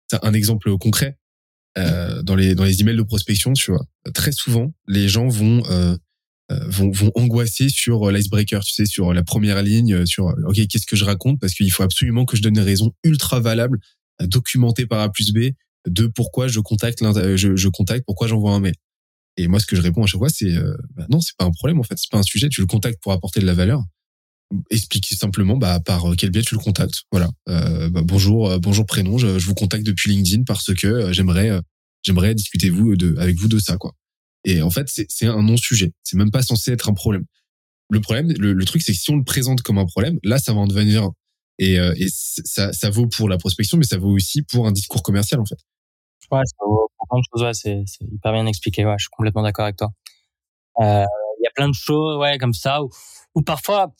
c'est un exemple concret dans les dans les emails de prospection, tu vois. Très souvent les gens vont vont, vont angoisser sur l'icebreaker, tu sais, sur la première ligne, sur ok qu'est-ce que je raconte? Parce qu'il faut absolument que je donne des raisons ultra valables, documentées par A plus B de pourquoi je contacte je, je contacte, pourquoi j'envoie un mail. Et moi, ce que je réponds à chaque fois, c'est euh, bah non, c'est pas un problème en fait, c'est pas un sujet. Tu le contactes pour apporter de la valeur. Explique simplement bah, par quel biais tu le contactes. Voilà. Euh, bah, bonjour, euh, bonjour prénom. Je, je, vous contacte depuis LinkedIn parce que euh, j'aimerais, j'aimerais discuter vous de, avec vous de ça quoi. Et en fait, c'est un non-sujet. C'est même pas censé être un problème. Le problème, le, le truc, c'est que si on le présente comme un problème, là, ça va en devenir un. Et, et ça, ça vaut pour la prospection, mais ça vaut aussi pour un discours commercial en fait. Ouais, ça vaut pour plein de choses. Ouais, c'est, hyper bien expliqué. Ouais, je suis complètement d'accord avec toi. Il y a plein de choses, ouais, comme ça, ou parfois,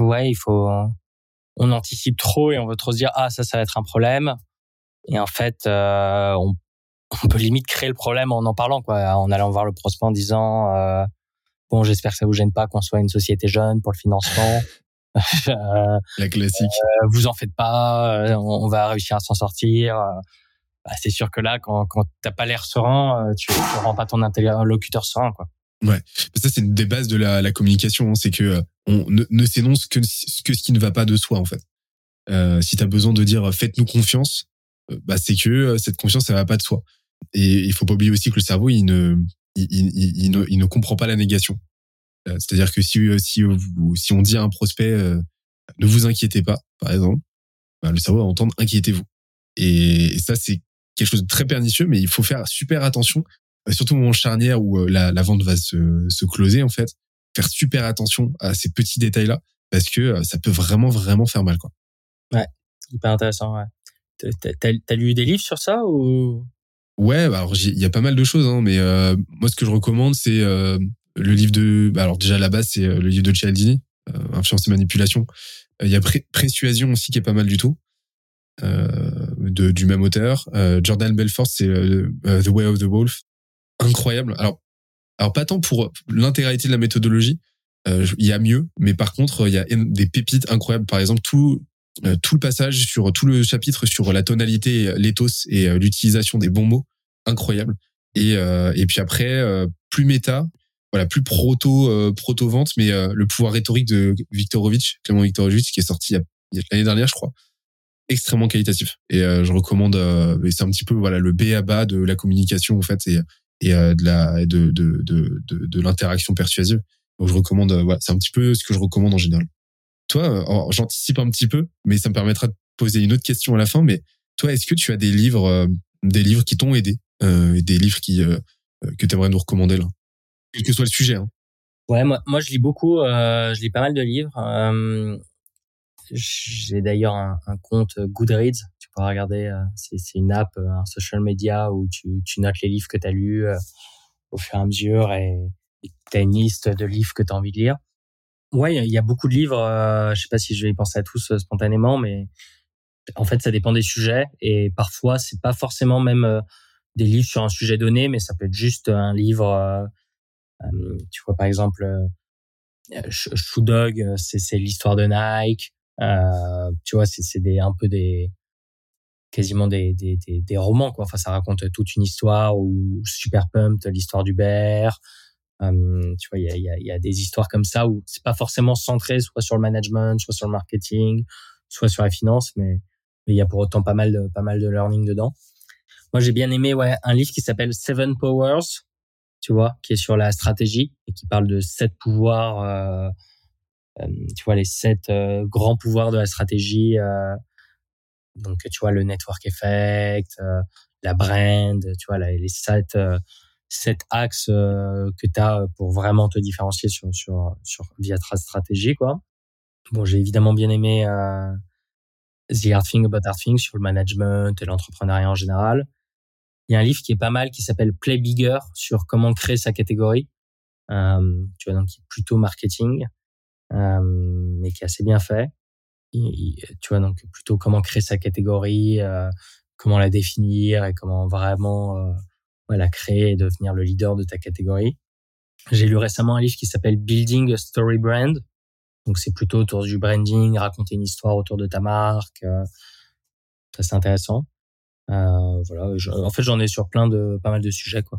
ouais, il faut, on anticipe trop et on veut trop se dire ah ça, ça va être un problème. Et en fait, on on peut limite créer le problème en en parlant, quoi, en allant voir le prospect en disant euh, bon, j'espère que ça vous gêne pas qu'on soit une société jeune pour le financement. euh, La classique. Euh, vous en faites pas, on, va réussir à s'en sortir. Bah, c'est sûr que là, quand, quand t'as pas l'air serein, tu, tu rends pas ton interlocuteur serein, quoi. Ouais, ça c'est une des bases de la, la communication, hein, c'est que on ne, ne s'énonce que, que ce qui ne va pas de soi en fait. Euh, si tu as besoin de dire faites-nous confiance, bah c'est que cette confiance ça va pas de soi. Et il faut pas oublier aussi que le cerveau, il ne, il, ne, il ne comprend pas la négation. Euh, c'est-à-dire que si, si, si on dit à un prospect, euh, ne vous inquiétez pas, par exemple, bah, le cerveau va entendre inquiétez-vous. Et, ça, c'est quelque chose de très pernicieux, mais il faut faire super attention, euh, surtout au moment charnière où la, la vente va se, se closer, en fait. Faire super attention à ces petits détails-là, parce que ça peut vraiment, vraiment faire mal, quoi. Ouais, hyper intéressant, ouais. T'as lu des livres sur ça ou? Ouais, bah, alors il y a pas mal de choses, hein, mais euh, moi ce que je recommande c'est euh, le livre de, bah, alors déjà à la base c'est euh, le livre de Cialdini, euh, Influence et manipulation. Il y a Pré Persuasion aussi qui est pas mal du tout, de, du même auteur. Jordan Belfort c'est The Way of the Wolf, incroyable. Alors, alors pas tant pour l'intégralité de la méthodologie, il y a mieux, mais par contre il y a des pépites incroyables. Par exemple tout tout le passage sur tout le chapitre sur la tonalité, l'éthos et l'utilisation des bons mots incroyable. Et, euh, et puis après, euh, plus méta, voilà, plus proto euh, proto vente, mais le pouvoir rhétorique de Viktorovitch, Clément Viktorovitch, qui est sorti l'année dernière, je crois, extrêmement qualitatif. Et je recommande. c'est un petit peu voilà le B à bas de la communication en fait et et de la de de de de, de l'interaction persuasive. Donc je recommande. voilà, c'est un petit peu ce que je recommande en général. Toi, j'anticipe un petit peu, mais ça me permettra de poser une autre question à la fin. Mais toi, est-ce que tu as des livres, des livres qui t'ont aidé euh, des livres qui euh, euh, que tu aimerais nous recommander là? Quel que soit le sujet. Hein. Ouais, moi, moi je lis beaucoup, euh, je lis pas mal de livres. Euh, j'ai d'ailleurs un, compte Goodreads, tu pourras regarder, c'est une app, un social media où tu, tu notes les livres que tu as lus au fur et à mesure et tu une liste de livres que tu as envie de lire. Ouais, il y a beaucoup de livres, euh, je sais pas si je vais y penser à tous spontanément, mais en fait, ça dépend des sujets et parfois, c'est pas forcément même des livres sur un sujet donné, mais ça peut être juste un livre. Euh, euh, tu vois, par exemple, euh, Shoe Dog, c'est l'histoire de Nike. tu vois, c'est des un peu des quasiment des, des, des, des, romans quoi. Enfin, ça raconte toute une histoire ou Super Pumped, l'histoire d'Uber. Um, tu vois, il y a, y, a, y a, des histoires comme ça où c'est pas forcément centré soit sur le management, soit sur le marketing, soit sur la finance, mais il y a pour autant pas mal de pas mal de learning dedans. Moi, j'ai bien aimé ouais, un livre qui s'appelle Seven Powers, tu vois, qui est sur la stratégie et qui parle de sept pouvoirs, euh, euh tu vois, les sept euh, grands pouvoirs de la stratégie. Euh, donc, tu vois, le network effect, la brand, tu vois, les sept, sept axes que tu as pour vraiment te différencier sur, sur, sur via ta stratégie, quoi. Bon, j'ai évidemment bien aimé The Hard Thing About Hard Things sur le management et l'entrepreneuriat en général. Il y a un livre qui est pas mal qui s'appelle Play Bigger sur comment créer sa catégorie. Euh, tu vois, donc est plutôt marketing, euh, mais qui est assez bien fait. tu vois, donc plutôt comment créer sa catégorie, euh, comment la définir et comment vraiment euh, la créer et devenir le leader de ta catégorie. J'ai lu récemment un livre qui s'appelle Building a Story Brand. Donc c'est plutôt autour du branding, raconter une histoire autour de ta marque. Euh, ça c'est intéressant. Euh, voilà. en fait, j'en ai sur plein de pas mal de sujets quoi.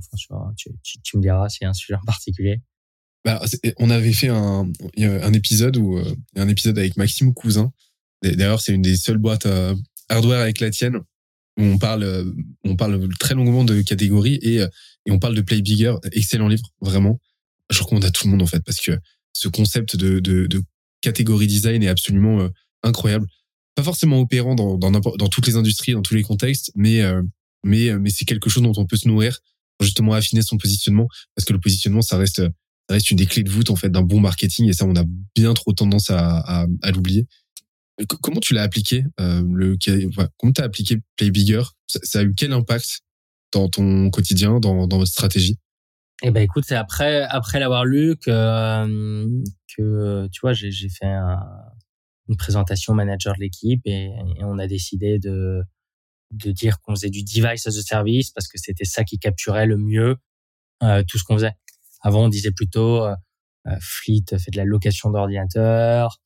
Tu, me diras s'il y a un sujet en particulier. Bah, on avait fait un, un épisode où euh, un épisode avec Maxime Cousin. D'ailleurs, c'est une des seules boîtes euh, hardware avec la tienne on parle, euh, on parle très longuement de catégories et, et on parle de Play Bigger. Excellent livre, vraiment. Je recommande à tout le monde en fait parce que ce concept de, de, de catégorie design est absolument incroyable pas forcément opérant dans, dans, dans toutes les industries, dans tous les contextes, mais euh, mais euh, mais c'est quelque chose dont on peut se nourrir pour justement affiner son positionnement, parce que le positionnement, ça reste ça reste une des clés de voûte en fait d'un bon marketing, et ça, on a bien trop tendance à, à, à l'oublier. Comment tu l'as appliqué le comment t'as appliqué Play Bigger ça, a eu quel impact dans ton quotidien, dans, dans votre stratégie? Eh ben écoute, c'est après après l'avoir lu que que tu vois j'ai j'ai fait un, une présentation manager de l'équipe et, on a décidé de de dire qu'on faisait du device as a service parce que c'était ça qui capturait le mieux euh, tout ce qu'on faisait. Avant, on disait plutôt euh, euh Fleet fait de la location d'ordinateurs,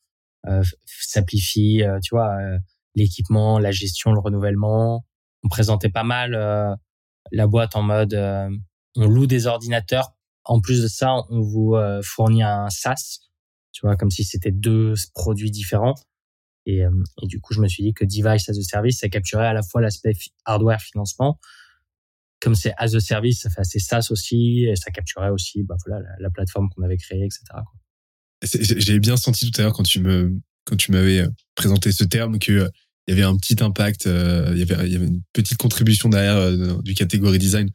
euh, simplifie, euh, tu vois, l'équipement, la gestion, le renouvellement. On présentait pas mal la boîte en mode on loue des ordinateurs. En plus de ça, on vous fournit un SaaS tu vois, comme si c'était deux produits différents. Et, euh, du coup, je me suis dit que Device as a Service, ça capturait à la fois l'aspect hardware financement, comme c'est as a service, ça fait assez SaaS aussi, et ça capturait aussi, bah voilà, la, plateforme qu'on avait créée, etc. J'avais bien senti tout à l'heure quand tu me quand tu m'avais euh, présenté ce terme que euh, il y avait un petit impact, il y avait il y avait une petite contribution derrière du catégorie design.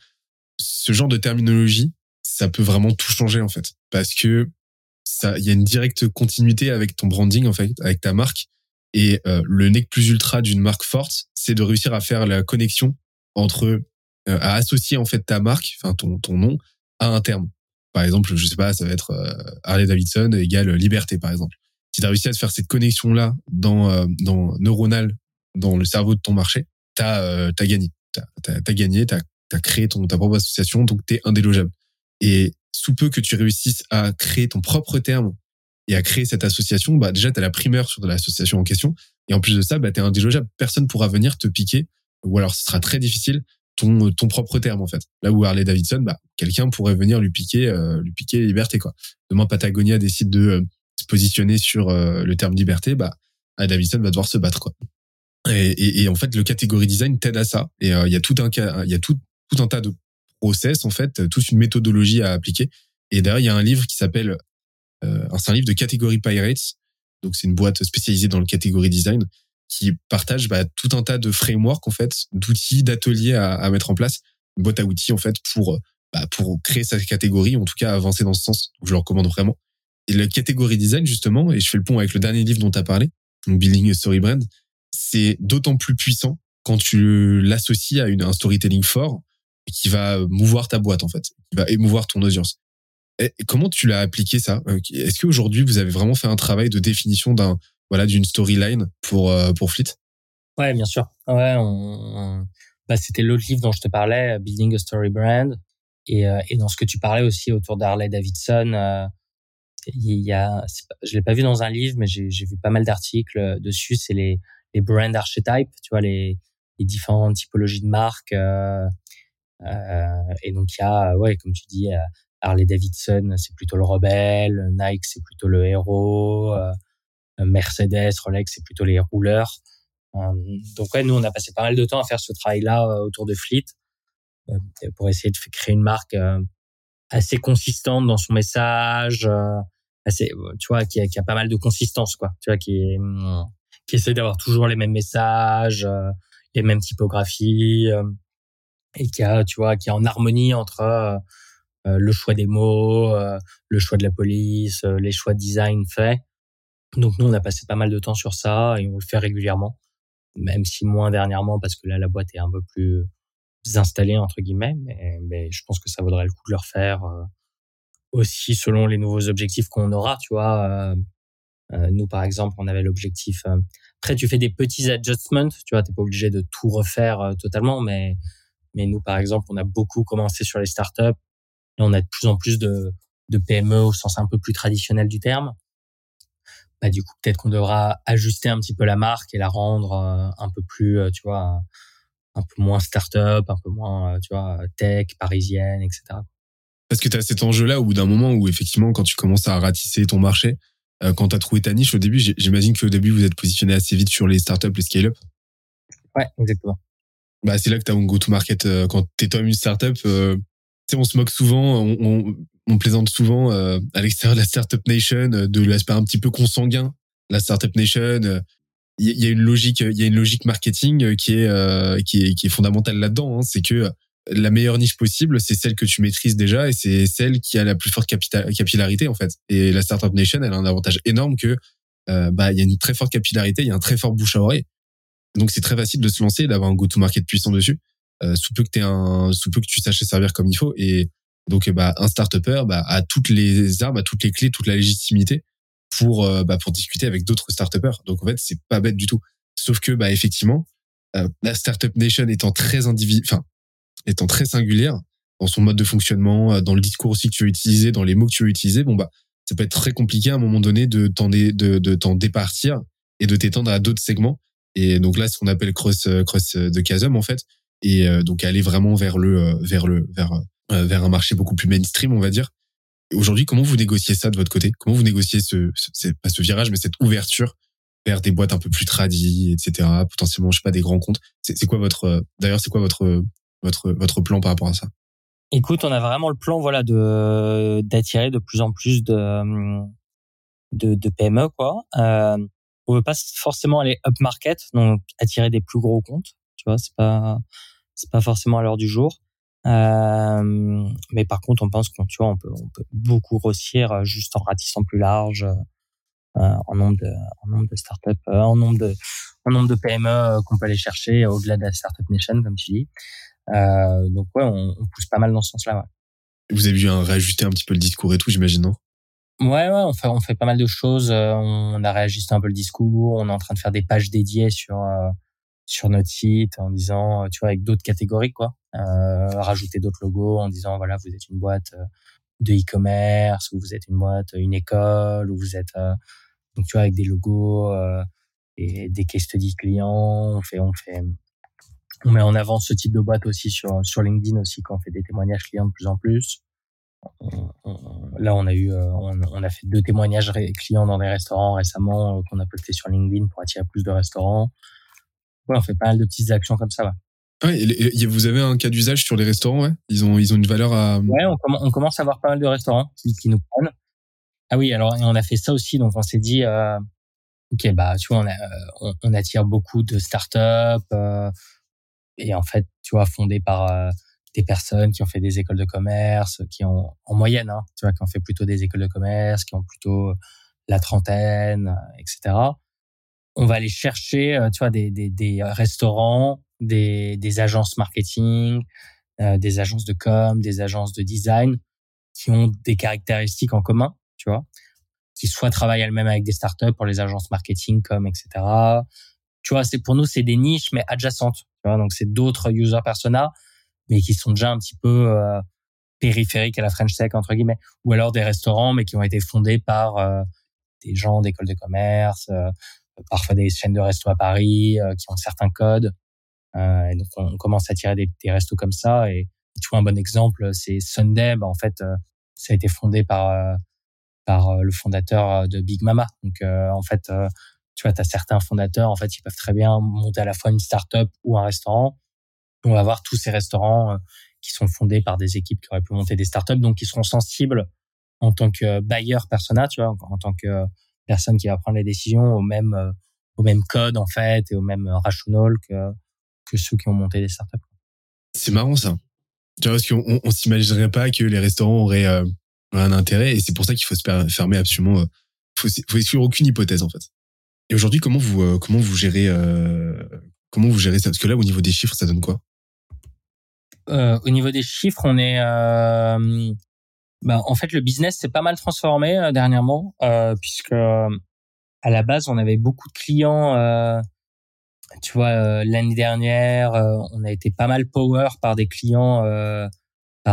Ce genre de terminologie, ça peut vraiment tout changer en fait, parce que ça, il y a une directe continuité avec ton branding en fait, avec ta marque. Et euh, le nec plus ultra d'une marque forte, c'est de réussir à faire la connexion entre, euh, à associer en fait ta marque, enfin ton ton nom, à un terme. Par exemple, je sais pas, ça va être euh, Harley Davidson égale liberté, par exemple. Si tu as réussi à faire cette connexion là dans dans neuronal dans le cerveau de ton marché, euh, as gagné. T'as as, gagné, as créé ton ta propre association, donc t'es indélogeable. Et sous peu que tu réussisses à créer ton propre terme et à créer cette association, bah déjà tu as la primeur sur l'association en question et en plus de ça, bah tu es indélogeable, personne pourra venir te piquer ou alors ce sera très difficile ton ton propre terme en fait. Là où Harley Davidson, bah quelqu'un pourrait venir lui piquer euh, lui piquer liberté quoi. Demain Patagonia décide de euh, se positionner sur euh, le terme liberté, bah Harley Davidson va devoir se battre quoi. Et, et, et en fait le catégorie design t'aide à ça et il y a tout un il y a tout tout un tas de process en fait, toute une méthodologie à appliquer. Et derrière, il y a un livre qui s'appelle, euh, c'est un livre de catégorie Pirates. Donc c'est une boîte spécialisée dans le catégorie design qui partage bah, tout un tas de frameworks en fait, d'outils, d'ateliers à, à, mettre en place, une boîte à outils en fait pour bah, pour créer sa catégorie, en tout cas avancer dans ce sens. Je le recommande vraiment. Et la catégorie design justement, et je fais le pont avec le dernier livre dont tu as parlé, Building a Story Brand, c'est d'autant plus puissant quand tu l'associes à une, un storytelling fort qui va mouvoir ta boîte en fait, qui va émouvoir ton audience. Comment tu l'as appliqué ça? Euh, Est-ce qu'aujourd'hui vous avez vraiment fait un travail de définition d'un voilà d'une storyline pour euh, pour Fleet Ouais, bien sûr. Ouais, on, bah, c'était l'autre livre dont je te parlais, Building a Story Brand, et, euh, et dans ce que tu parlais aussi autour d'Harley Davidson. il y a, je l'ai pas vu dans un livre, mais j'ai vu pas mal d'articles dessus. C'est les les brand archetypes, tu vois les les différentes typologies de marques. Euh, et donc il y a, ouais, comme tu dis, euh, Harley Davidson, c'est plutôt le rebelle, Nike, c'est plutôt le héros, euh, Mercedes, Rolex, c'est plutôt les rouleurs. donc ouais, nous on a passé pas mal de temps à faire ce travail-là autour de Fleet pour essayer de créer une marque assez consistante dans son message, assez, tu vois, qui a, qui a pas mal de consistance, quoi. Tu vois, qui qui essaie d'avoir toujours les mêmes messages, les mêmes typographies et qui a, tu vois, qui est en harmonie entre euh, euh, le choix des mots, euh, le choix de la police, les choix de design faits. Donc nous, on a passé pas mal de temps sur ça et on le fait régulièrement, même si moins dernièrement parce que là, la boîte est un peu plus installée entre guillemets, mais, je pense que ça vaudrait le coup de le refaire aussi selon les nouveaux objectifs qu'on aura, tu vois. Euh, nous, par exemple, on avait l'objectif. après, tu fais des petits adjustments, tu vois, t'es pas obligé de tout refaire totalement, mais mais nous, par exemple, on a beaucoup commencé sur les startups. Et on a de plus en plus de, de PME au sens un peu plus traditionnel du terme. Bah, du coup, peut-être qu'on devra ajuster un petit peu la marque et la rendre euh, un peu plus, euh, tu vois, un peu moins startup, un peu moins, euh, tu vois, tech, parisienne, etc. Parce que tu as cet enjeu-là au bout d'un moment où effectivement, quand tu commences à ratisser ton marché, quand tu as trouvé ta niche au début, j'imagine qu'au début, vous êtes positionné assez vite sur les startups, les scale-up. Ouais, exactement bah, c'est là que tu as un go-to-market. Euh, quand tu es toi une startup, euh, on se moque souvent, on, on, on plaisante souvent euh, à l'extérieur de la startup nation euh, de l'aspect un petit peu consanguin. La startup nation, il y, a une logique, il y a une logique marketing qui est qui est qui est fondamentale là-dedans. Hein. c'est que la meilleure niche possible, c'est celle que tu maîtrises déjà et c'est celle qui a la plus forte capillarité en fait. Et la startup nation, elle a un avantage énorme que euh, bah il y a une très forte capillarité, il y a un très fort bouche à oreille. Donc c'est très facile de se lancer, d'avoir un go-to-market puissant dessus, euh, sous peu que t'aies un, sous peu que tu saches servir comme il faut. Et donc bah un start-upper bah, a toutes les armes, a toutes les clés, toute la légitimité pour euh, bah, pour discuter avec d'autres start-uppers. Donc en fait c'est pas bête du tout. Sauf que bah effectivement euh, la startup nation étant très individu, enfin étant très singulière dans son mode de fonctionnement, euh, dans le discours aussi que tu veux utiliser, dans les mots que tu veux utiliser, bon bah ça peut être très compliqué à un moment donné de t'en de, de t'en départir et de t'étendre à d'autres segments. Et donc là, ce qu'on appelle cross euh, cross de chasm en fait, et donc aller vraiment vers le vers le vers vers un marché beaucoup plus mainstream, on va dire. Aujourd'hui, comment vous négociez ça de votre côté? Comment vous négociez ce, ce pas ce virage, mais cette ouverture vers des boîtes un peu plus tradies, etc. Potentiellement, je sais pas, des grands comptes? C'est quoi votre, d'ailleurs, c'est quoi votre, votre, votre plan par rapport à ça? Écoute, on a vraiment le plan, voilà, de, d'attirer de plus en plus de, de, de PME, quoi. Euh, on veut pas forcément aller up market, donc attirer des plus gros comptes. Tu vois, c'est pas, c'est pas forcément à l'heure du jour. Euh, mais par contre, on pense qu'on, tu vois, on peut, on peut beaucoup grossir juste en ratissant plus large, euh, en nombre de en nombre de startups, euh, en nombre de en nombre de PME euh, qu'on peut aller chercher au-delà de la startup nation, comme tu dis. donc ouais, on, on, pousse pas mal dans ce sens-là. Ouais. Vous avez dû réajuster un petit peu le discours et tout, j'imagine, non? Ouais, ouais, on fait, on fait pas mal de choses. On a réajusté un peu le discours. On est en train de faire des pages dédiées sur sur notre site en disant, tu vois, avec d'autres catégories, quoi. Euh, rajouter d'autres logos en disant, voilà, vous êtes une boîte de e-commerce, ou vous êtes une boîte, une école, ou vous êtes donc tu vois avec des logos euh, et des case studies clients, on fait on fait on met en avant ce type de boîte aussi sur sur LinkedIn aussi quand on fait des témoignages clients de plus en plus. là, on a eu, euh, on, a fait deux témoignages clients dans des restaurants récemment euh, qu'on a posté sur LinkedIn pour attirer plus de restaurants. Ouais, on fait pas mal de petites actions comme ça. Ouais, vous avez un cas d'usage sur les restaurants, ouais? Ils ont, ils ont une valeur à. Ouais, on, commence à avoir pas mal de restaurants qui, nous prennent. Ah oui, alors on a fait ça aussi, donc on s'est dit, euh, ok, bah tu vois, on, on attire beaucoup de startups euh, et en fait, tu vois, fondées par euh, des personnes qui ont fait des écoles de commerce, qui ont en moyenne, hein, tu vois, qui ont fait plutôt des écoles de commerce, qui ont plutôt la trentaine, etc. On va aller chercher, euh, tu vois, des, des, des restaurants, des, des agences marketing, euh, des agences de com, des agences de design qui ont des caractéristiques en commun tu vois, qui soit travaillent elles-mêmes avec des startups pour les agences marketing, comme etc. Tu vois, c'est pour nous c'est des niches mais adjacentes. Tu vois, donc c'est d'autres user persona, mais qui sont déjà un petit peu euh, périphériques à la French Tech entre guillemets, ou alors des restaurants mais qui ont été fondés par euh, des gens d'écoles de commerce, euh, parfois des chaînes de restos à Paris qui ont certains codes. Et donc on commence à tirer des, des restos comme ça. Et, tu vois un bon exemple, c'est Sunday. Bah, en fait, ça a été fondé par par euh, le fondateur euh, de Big Mama. Donc euh, en fait, tu vois, tu as certains fondateurs, en fait, ils peuvent très bien monter à la fois une start-up ou un restaurant. On va avoir tous ces restaurants qui sont fondés par des équipes qui auraient pu monter des startups, donc qui seront sensibles en tant que bailleur persona, tu vois, en tant que personne qui va prendre les décisions au même au même code en fait et au même rational que que ceux qui ont monté des startups. C'est marrant ça. Tu vois, parce qu'on on, s'imaginerait pas que les restaurants auraient un intérêt et c'est pour ça qu'il faut se fermer absolument. Euh, faut, faut exclure aucune hypothèse en fait. Et aujourd'hui, comment vous euh, comment vous gérez euh, comment vous gérez ça? Parce que là, au niveau des chiffres, ça donne quoi? Euh, Au niveau des chiffres, on est euh, bah, en fait le business s'est pas mal transformé euh, dernièrement puisque à la base on avait beaucoup de clients. Tu vois, l'année dernière, on a été pas mal power par des clients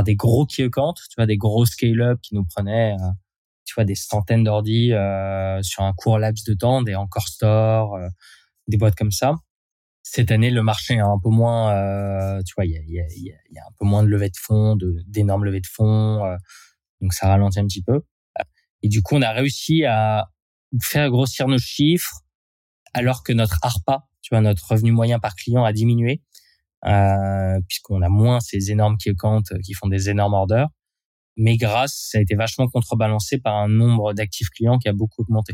des gros key accounts, tu vois, des gros scale-up qui nous prenaient, euh, tu vois, des centaines d'ordi euh, sur un court laps de temps, des encore store, euh, des boîtes comme ça. Cette année, le marché est un peu moins, tu vois, il y a, y, a, y a, un peu moins de levée de fonds, d'énormes levées de fonds, donc ça ralentit un petit peu. Et du coup, on a réussi à faire grossir nos chiffres alors que notre ARPA, tu vois, notre revenu moyen par client a diminué euh, puisqu'on a moins ces énormes key accounts qui font des énormes orders. Mais grâce, ça a été vachement contrebalancé par un nombre d'actifs clients qui a beaucoup augmenté.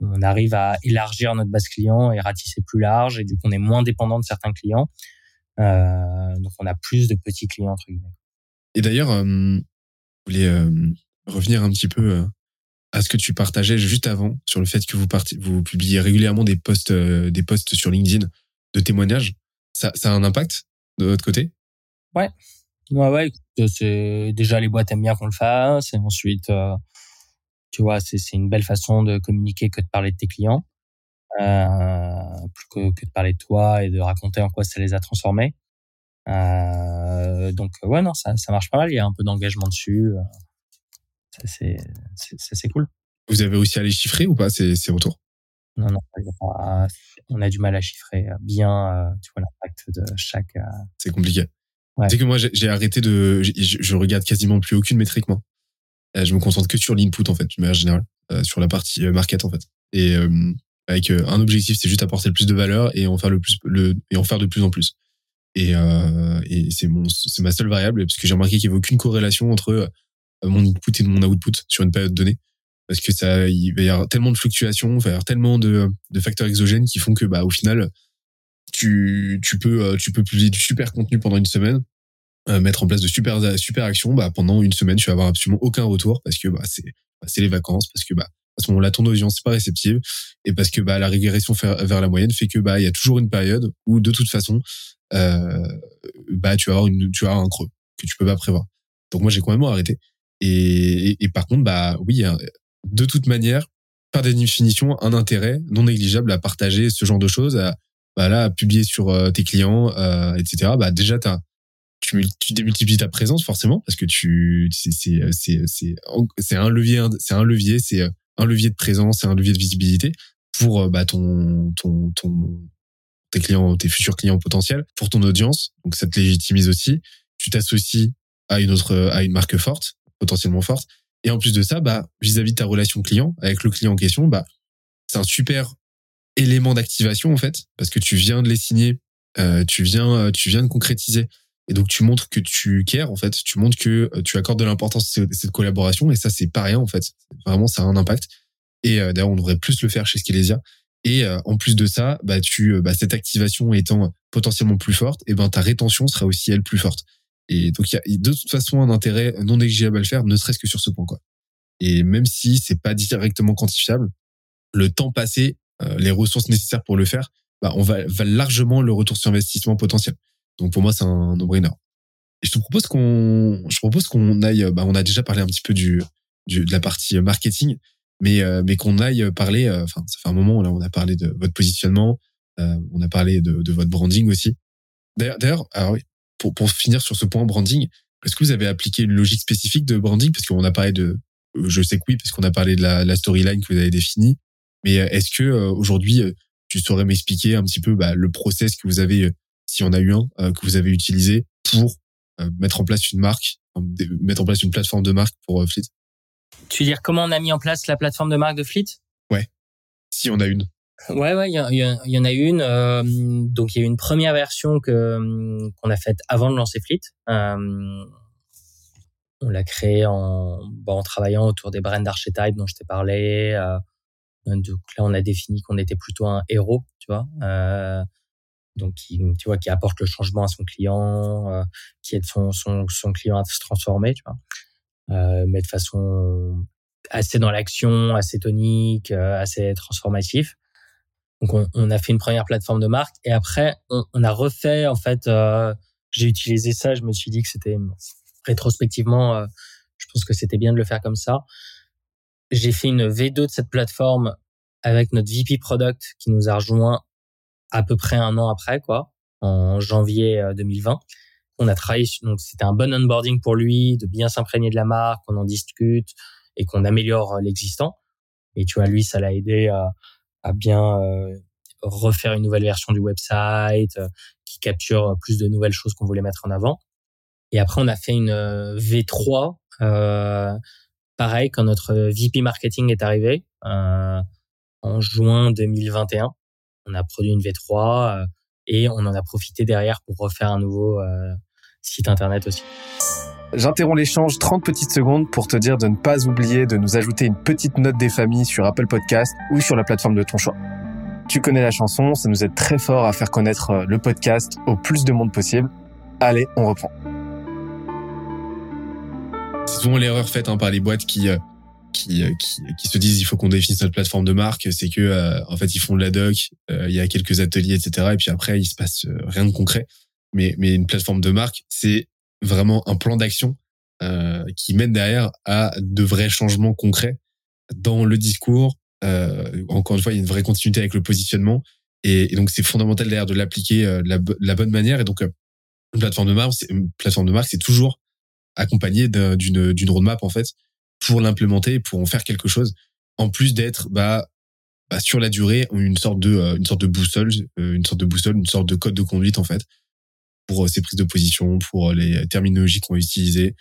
On arrive à élargir notre base client et ratisser plus large, et du coup, on est moins dépendant de certains clients. Euh, donc, on a plus de petits clients entre guillemets. Et d'ailleurs, euh, euh, revenir un petit peu euh, à ce que tu partageais juste avant sur le fait que vous, publiez régulièrement des posts, euh, des posts sur LinkedIn de témoignages. Ça, a un impact de votre côté? Ouais. Ouais. C'est déjà les boîtes aiment bien qu'on le fasse. Et ensuite, euh, tu vois, c'est une belle façon de communiquer que de parler de tes clients, euh, plus que, de parler de toi et de raconter en quoi ça les a transformés. Donc ouais, non, ça marche pas mal. Il y a un peu d'engagement dessus. C'est c'est cool. Vous avez aussi à les chiffrer ou pas ces, ces retours? Non, non, on a du mal à chiffrer bien, euh, tu vois, l'impact de chaque. Euh, c'est compliqué. Ouais. C'est que moi, j'ai arrêté de, je, je, regarde quasiment plus aucune métrique, moi. Euh, je me concentre que sur l'input, en fait, de manière générale, sur la partie market, en fait. Et avec un objectif, c'est juste apporter le plus de valeur et en faire le plus, le, et en faire de plus en plus. Et, et c'est mon, c'est ma seule variable parce que j'ai remarqué qu'il n'y avait aucune corrélation entre mon input et mon output sur une période donnée. Parce que ça il va y avoir tellement de fluctuations il va y avoir tellement de, de facteurs exogènes qui font que bah au final tu tu peux euh, tu peux publier du super contenu pendant une semaine euh, mettre en place de super super actions bah pendant une semaine tu vas avoir absolument aucun retour parce que bah c'est bah, c'est les vacances parce que bah à ce moment-là ton audience n'est pas réceptive et parce que bah la régression vers la moyenne fait que bah il y a toujours une période où de toute façon euh, bah tu vas avoir une tu vas avoir un creux que tu peux pas prévoir. Donc moi j'ai quand même arrêté et, et, par contre, bah oui, de toute manière, par définition, un intérêt non négligeable à partager ce genre de choses, à, bah là, à publier sur euh, tes clients, euh, etc. Bah déjà, tu, tu démultiplies ta présence forcément parce que tu c'est c'est c'est c'est un levier c'est un levier c'est un levier de présence c'est un levier de visibilité pour bah ton ton ton tes clients tes futurs clients potentiels pour ton audience. Donc ça te légitimise aussi. Tu t'associes à une autre à une marque forte potentiellement forte. Et en plus de ça, bah, vis-à-vis de ta relation client avec le client en question, bah, c'est un super élément d'activation en fait, parce que tu viens de les signer, euh, tu viens, euh, tu viens de concrétiser, et donc tu montres que tu cares en fait, tu montres que euh, tu accordes de l'importance à cette collaboration, et ça c'est pas rien en fait, vraiment ça a un impact. Et d'ailleurs on devrait plus le faire chez Skelesia. Et en plus de ça, bah tu, bah, cette activation étant potentiellement plus forte, et ben ta rétention sera aussi elle plus forte. Et donc, il y a de toute façon un intérêt non négligeable à le faire, ne serait-ce que sur ce point, quoi. Et même si c'est pas directement quantifiable, le temps passé, euh, les ressources nécessaires pour le faire, bah, on va, va largement le retour sur investissement potentiel. Donc, pour moi, c'est un no-brainer. Et je te propose qu'on, je propose qu'on aille, bah, on a déjà parlé un petit peu du, du de la partie marketing, mais, euh, mais qu'on aille parler, euh, enfin, ça fait un moment, là, on a parlé de votre positionnement, on a parlé de, de votre branding aussi. D'ailleurs, alors oui, pour, pour finir sur ce point branding, est-ce que vous avez appliqué une logique spécifique de branding? Parce qu'on a parlé de, euh, je sais que oui, parce qu'on a parlé de la, la storyline que vous avez définie. Mais euh, est-ce que euh, aujourd'hui, tu saurais m'expliquer un petit peu bah, le process que vous avez, si on a eu un, que vous avez utilisé pour mettre en place une marque, mettre en place une plateforme de marque pour Fleet? Tu veux dire comment on a mis en place la plateforme de marque de Fleet? Ouais, si on a une. Ouais, ouais, il y, en a une. Euh, donc, il y a une première version que qu'on a faite avant de lancer Fleet. Euh, on l'a créée en, bon, en travaillant autour des brand archetypes dont je t'ai parlé. Euh, donc là, on a défini qu'on était plutôt un héros, tu vois. Euh, donc, qui, tu vois, qui apporte le changement à son client, euh, qui aide son, son, son client à se transformer, tu vois. Euh, mais de façon assez dans l'action, assez tonique, assez transformatif. Donc on, on, a fait une première plateforme de marque et après on, on a refait en fait. Euh, j'ai utilisé ça. Je me suis dit que c'était rétrospectivement, euh, je pense que c'était bien de le faire comme ça. J'ai fait une V2 de cette plateforme avec notre VP product qui nous a rejoint à peu près un an après quoi, en janvier 2020. Euh, on a travaillé donc c'était un bon onboarding pour lui, de bien s'imprégner de la marque, qu'on en discute et qu'on améliore euh, l'existant. Et tu vois, lui, ça l'a aidé à à bien euh, refaire une nouvelle version du website euh, qui capture plus de nouvelles choses qu'on voulait mettre en avant. Et après, on a fait une euh, V3, euh, pareil, quand notre VP marketing est arrivé euh, en juin 2021. On a produit une V3 et on en a profité derrière pour refaire un nouveau site internet aussi. J'interromps l'échange 30 petites secondes pour te dire de ne pas oublier de nous ajouter une petite note des familles sur Apple Podcast ou sur la plateforme de ton choix. Tu connais la chanson, ça nous aide très fort à faire connaître euh, le podcast au plus de monde possible. Allez, on reprend. C'est souvent l'erreur faite hein, par les boîtes qui, euh, qui, qui, qui se disent il faut qu'on définisse notre plateforme de marque, c'est que en fait ils font de la doc, il y a quelques ateliers etc. Et puis après il se passe rien de concret. Mais mais une plateforme de marque c'est vraiment un plan d'action qui mène derrière à de vrais changements concrets dans le discours. encore une fois il y a une vraie continuité avec le positionnement et, donc c'est fondamental derrière de l'appliquer de la, bonne manière. Et donc une plateforme de marque, une plateforme de marque, c'est toujours accompagné d'une d'une roadmap en fait pour l'implémenter, pour en faire quelque chose, en plus d'être bah, bah, sur la durée une sorte de euh, une sorte de boussole, euh, une sorte de boussole, une sorte de code de conduite en fait pour euh, ces prises de position, pour les terminologies qu'on va utiliser,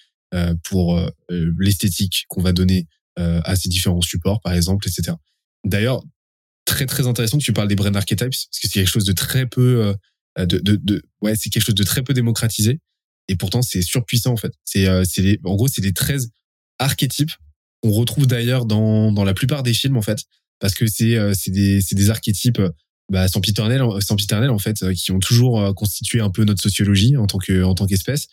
pour l'esthétique qu'on va donner à ces différents supports par exemple, etc. D'ailleurs, très très intéressant que tu parles des brand archetypes parce que c'est quelque chose de très peu de, de, de ouais c'est quelque chose de très peu démocratisé et pourtant c'est surpuissant en fait. C'est c'est en gros c'est les 13 archétypes qu'on retrouve d'ailleurs dans dans la plupart des films en fait parce que c'est c'est des c'est des archétypes bah, sans piternel sans piternel en fait qui ont toujours constitué un peu notre sociologie en tant que en tant qu'espèce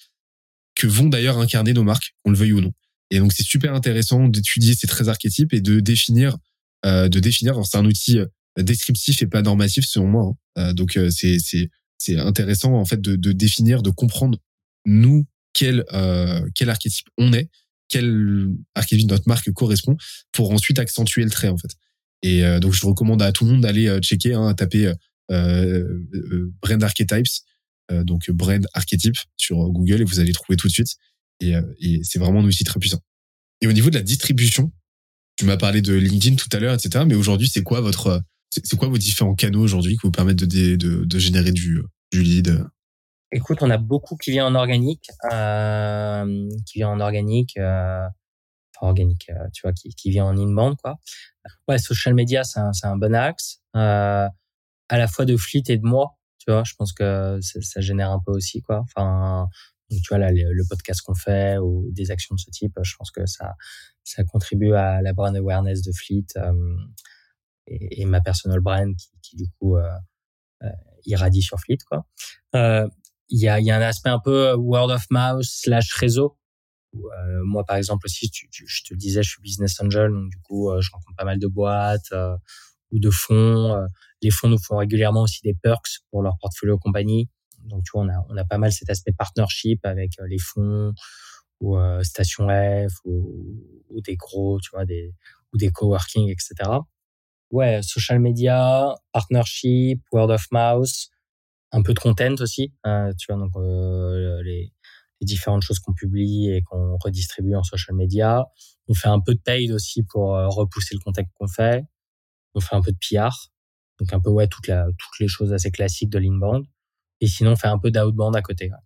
que vont d'ailleurs incarner nos marques qu'on le veuille ou non. Et donc c'est super intéressant d'étudier ces 13 archétypes et de définir euh, de définir c'est un outil descriptif et pas normatif selon moi. Hein. donc c'est c'est c'est intéressant en fait de, de définir, de comprendre nous quel euh, quel archétype on est, quel archétype notre marque correspond, pour ensuite accentuer le trait en fait. Et euh, donc je recommande à tout le monde d'aller euh, checker, hein, taper euh, brand archetypes, donc brand archétype sur Google et vous allez trouver tout de suite. Et, et c'est vraiment un outil très puissant. Et au niveau de la distribution, tu m'as parlé de LinkedIn tout à l'heure, etc. Mais aujourd'hui, c'est quoi votre, c'est quoi vos différents canaux aujourd'hui qui vous permettent de, de, de générer du, du lead? Écoute, on a beaucoup qui vient en organique, euh, qui vient en organique, euh, organique, euh, tu vois, qui, qui vient en inbound, quoi. Ouais, social media, c'est un, un bon axe, euh, à la fois de Fleet et de moi, tu vois. Je pense que ça, génère un peu aussi, quoi. Enfin, tu vois là, le, podcast qu'on fait ou des actions de ce type, je pense que ça, ça contribue à la brand awareness de Fleet euh, et, et, ma personal brand qui, qui du coup euh, euh irradie sur Fleet, quoi. Euh, il y a, y a un aspect un peu word of mouth slash réseau. Euh, moi, par exemple, aussi, je te le disais, je suis business angel, donc du coup, euh, je rencontre pas mal de boîtes euh, ou de fonds. Les fonds nous font régulièrement aussi des perks pour leur portfolio compagnie. Donc, tu vois, on a, on a pas mal cet aspect partnership avec les fonds ou Station F ou, des gros, tu vois, des ou des coworking, etc. Ouais, social media, partnership, word of mouth un peu de content aussi, euh, tu vois, donc les, les, différentes choses qu'on publie et qu'on redistribue en social media. On fait un peu de paid aussi pour euh, repousser le contact qu'on fait. On fait un peu de PR, donc un peu ouais toute la, toutes les choses assez classiques de l'inbound. Et sinon, on fait un peu d'outbound à côté. Ouais.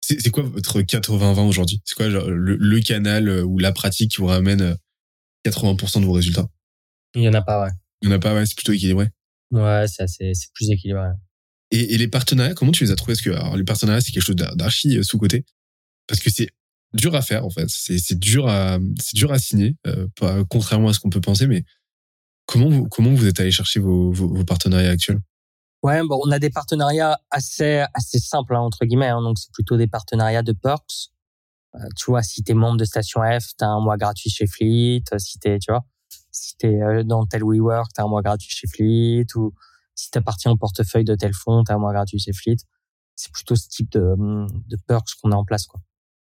C'est quoi votre 80-20 aujourd'hui? C'est quoi le, le, canal ou la pratique qui vous ramène 80% de vos résultats? Il y en a pas, ouais. Il y en a pas, ouais. C'est plutôt équilibré. Ouais, c'est c'est plus équilibré. Et, et, les partenariats, comment tu les as trouvés? Parce que alors, les partenariats, c'est quelque chose d'archi euh, sous-côté. Parce que c'est dur à faire, en fait. C'est dur à, c'est dur à signer, euh, contrairement à ce qu'on peut penser. Mais comment vous, comment vous êtes allé chercher vos, partenariats actuels? Ouais, bon, on a des partenariats assez, assez simples, hein, entre guillemets. Hein, donc, c'est plutôt des partenariats de perks. Euh, tu vois, si t'es membre de Station F, t'as un mois gratuit chez Fleet. Si t'es, tu vois, si t'es euh, dans tel WeWork, t'as un mois gratuit chez Fleet. Ou si tu appartiens au portefeuille de tel fonds, tu as un mois gratuit chez Fleet. C'est plutôt ce type de, de perks qu'on a en place. Quoi.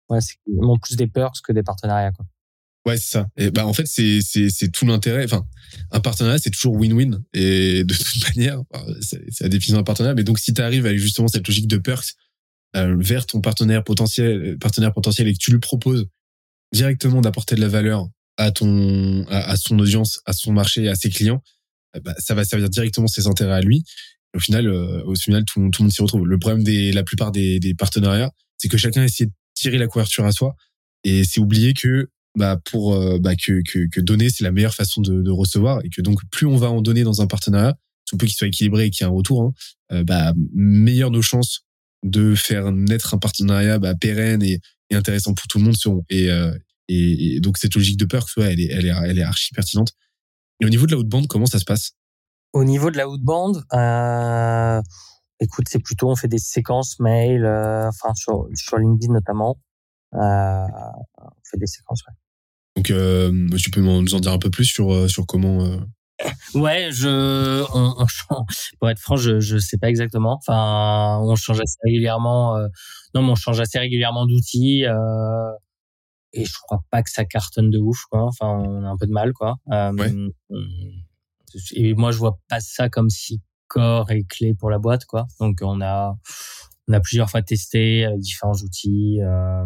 Ouais, c'est vraiment plus des perks que des partenariats. Quoi. Ouais, c'est ça. Et bah en fait, c'est c'est c'est tout l'intérêt. Enfin, un partenariat, c'est toujours win-win. Et de toute manière, c'est la définition d'un partenariat. Mais donc, si tu arrives avec justement cette logique de perks euh, vers ton partenaire potentiel, partenaire potentiel, et que tu lui proposes directement d'apporter de la valeur à ton à, à son audience, à son marché, à ses clients, bah, ça va servir directement ses intérêts à lui. au final, euh, au final, tout, tout le monde s'y retrouve. Le problème des, la plupart des, des partenariats, c'est que chacun essaie de tirer la couverture à soi et c'est oublier que bah pour euh, bah, que, que, que donner c'est la meilleure façon de, de, recevoir et que donc plus on va en donner dans un partenariat, tout peu qu'il soit équilibré et qu'il y ait un retour, hein, euh, bah meilleures nos chances de faire naître un partenariat bah, pérenne et, et, intéressant pour tout le monde. Et, et, et, donc cette logique de peur, elle est, elle est, elle est archi pertinente. Et au niveau de la haute bande, comment ça se passe? Au niveau de la haute bande, euh, écoute, c'est plutôt on fait des séquences mail, euh, enfin sur, sur LinkedIn notamment. Euh, on fait des séquences, ouais. Donc, euh, tu peux nous en dire un peu plus sur, euh, sur comment. Euh... Ouais, je, on, on, pour être franc, je, je sais pas exactement. Enfin, on change assez régulièrement. Euh, non, mais on change assez régulièrement d'outils. Euh, et je crois pas que ça cartonne de ouf, quoi. Enfin, on a un peu de mal, quoi. Ouais. Et moi, je vois pas ça comme si corps est clé pour la boîte, quoi. Donc, on a, on a plusieurs fois testé avec différents outils. Euh,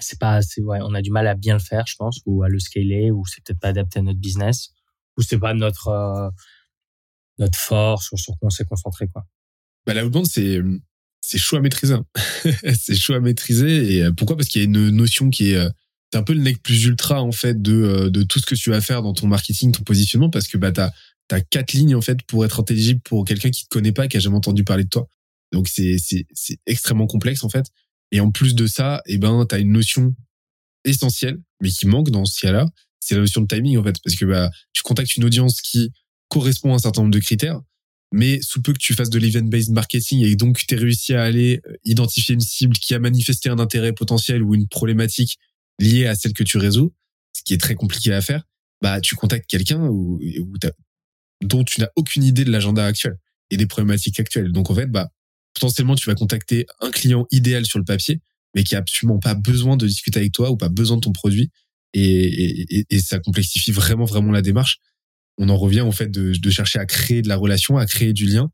c'est pas assez, ouais, on a du mal à bien le faire, je pense, ou à le scaler, ou c'est peut-être pas adapté à notre business, ou c'est pas notre euh, notre force sur, sur quoi on s'est concentré, quoi. Bah, la outbound, c'est c'est chaud à maîtriser. Hein. c'est chaud à maîtriser. Et euh, pourquoi? Parce qu'il y a une notion qui est c'est un peu le nec plus ultra en fait de de tout ce que tu vas faire dans ton marketing, ton positionnement, parce que bah t'as t'as quatre lignes en fait pour être intelligible pour quelqu'un qui te connaît pas, qui a jamais entendu parler de toi. Donc c'est c'est c'est extrêmement complexe en fait. Et en plus de ça, eh ben, tu as une notion essentielle, mais qui manque dans ce cas-là, c'est la notion de timing, en fait. Parce que bah, tu contactes une audience qui correspond à un certain nombre de critères, mais sous peu que tu fasses de l'event-based marketing et donc tu aies réussi à aller euh, identifier une cible qui a manifesté un intérêt potentiel ou une problématique liée à celle que tu résous, ce qui est très compliqué à faire, bah, tu contactes quelqu'un ou, dont tu n'as aucune idée de l'agenda actuel et des problématiques actuelles. Donc, en fait, bah, potentiellement tu vas contacter un client idéal sur le papier, mais qui a absolument pas besoin de discuter avec toi ou pas besoin de ton produit. Et, ça complexifie vraiment, vraiment la démarche. On en revient en fait de, de chercher à créer de la relation, à créer du lien,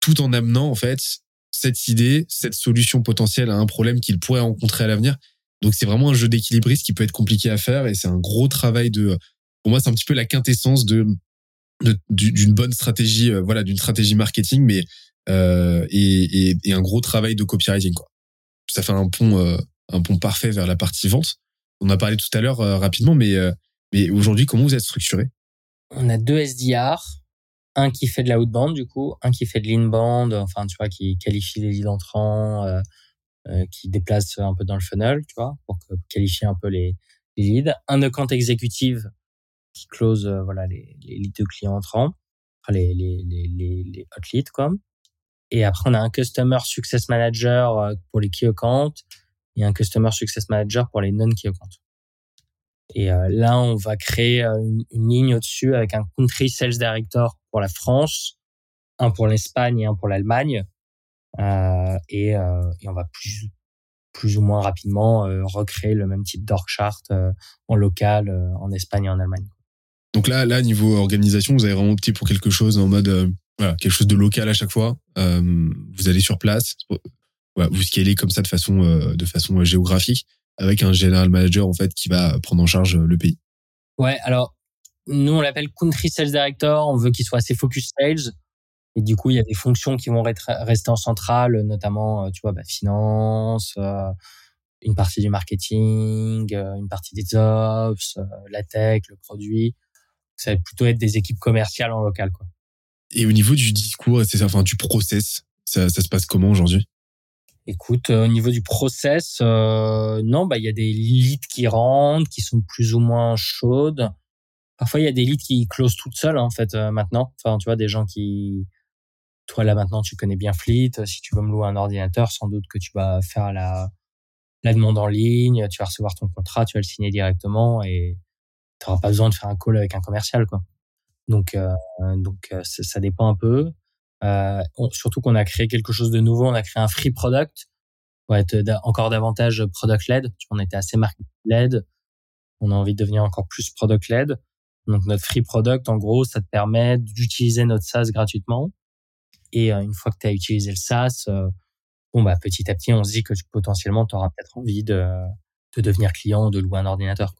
tout en amenant en fait cette idée, cette solution potentielle à un problème qu'il pourrait rencontrer à l'avenir. Donc c'est vraiment un jeu d'équilibriste qui peut être compliqué à faire et c'est un gros travail de. Pour moi, c'est un petit peu la quintessence de d'une bonne stratégie, euh, voilà, d'une stratégie marketing, mais euh, et, et, et, un gros travail de copywriting. Quoi. Ça fait un pont, euh, un pont parfait vers la partie vente. On a parlé tout à l'heure euh, rapidement, mais, mais aujourd'hui, comment vous êtes structuré? On a deux SDR, un qui fait de la outbound du coup, un qui fait de l'inbound, enfin tu vois, qui qualifie les leads entrants, euh, qui déplace un peu dans le funnel, tu vois, pour qualifier un peu les, les leads. Un account exécutive qui close voilà les, les leads de clients entrants, les, les, les, les hot leads quoi. Et après, on a un Customer Success Manager euh, pour les key et un Customer Success Manager pour les non-key. Et euh, là, on va créer euh, une, ligne au-dessus avec un Country Sales Director pour la France, un pour l'Espagne et un pour l'Allemagne. Euh, et, euh, et, on va plus, plus ou moins rapidement recréer le même type d'org chart en local en Espagne et en Allemagne. Donc là, là, niveau organisation, vous avez vraiment opté pour quelque chose en mode voilà, quelque chose de local à chaque fois. Euh, vous allez sur place, vous scalez comme ça de façon euh, de façon géographique avec un general manager en fait qui va prendre en charge le pays. Ouais, alors nous on l'appelle country sales director, on veut qu'il soit assez focus sales et du coup il y a des fonctions qui vont rester en centrale, notamment euh, tu vois bah, finance, euh, une partie du marketing, euh, une partie des ops, la tech, le produit. Ça va plutôt être des équipes commerciales en local quoi. Et au niveau du discours, c'est enfin du process, ça, ça se passe comment aujourd'hui? Écoute, euh, au niveau du process, euh, non, bah il y a des leads qui rentrent, qui sont plus ou moins chaudes. Parfois, il y a des leads qui closent toutes seules en fait euh, maintenant. Enfin, tu vois, des gens qui, toi là maintenant, tu connais bien Fleet. Si tu veux me louer un ordinateur, sans doute que tu vas faire la la demande en ligne, tu vas recevoir ton contrat, tu vas le signer directement et tu n'auras pas besoin de faire un call avec un commercial, quoi. Donc, euh, donc euh, ça, dépend un peu. Euh, surtout qu'on a créé quelque chose de nouveau. On a créé un free product pour être encore davantage product led. On était assez market led. On a envie de devenir encore plus product led. Donc notre free product, en gros, ça te permet d'utiliser notre SaaS gratuitement. Et une fois que tu as utilisé le SaaS, bon bah petit à petit, on se dit que potentiellement tu auras peut-être envie de, de devenir client ou de louer un ordinateur.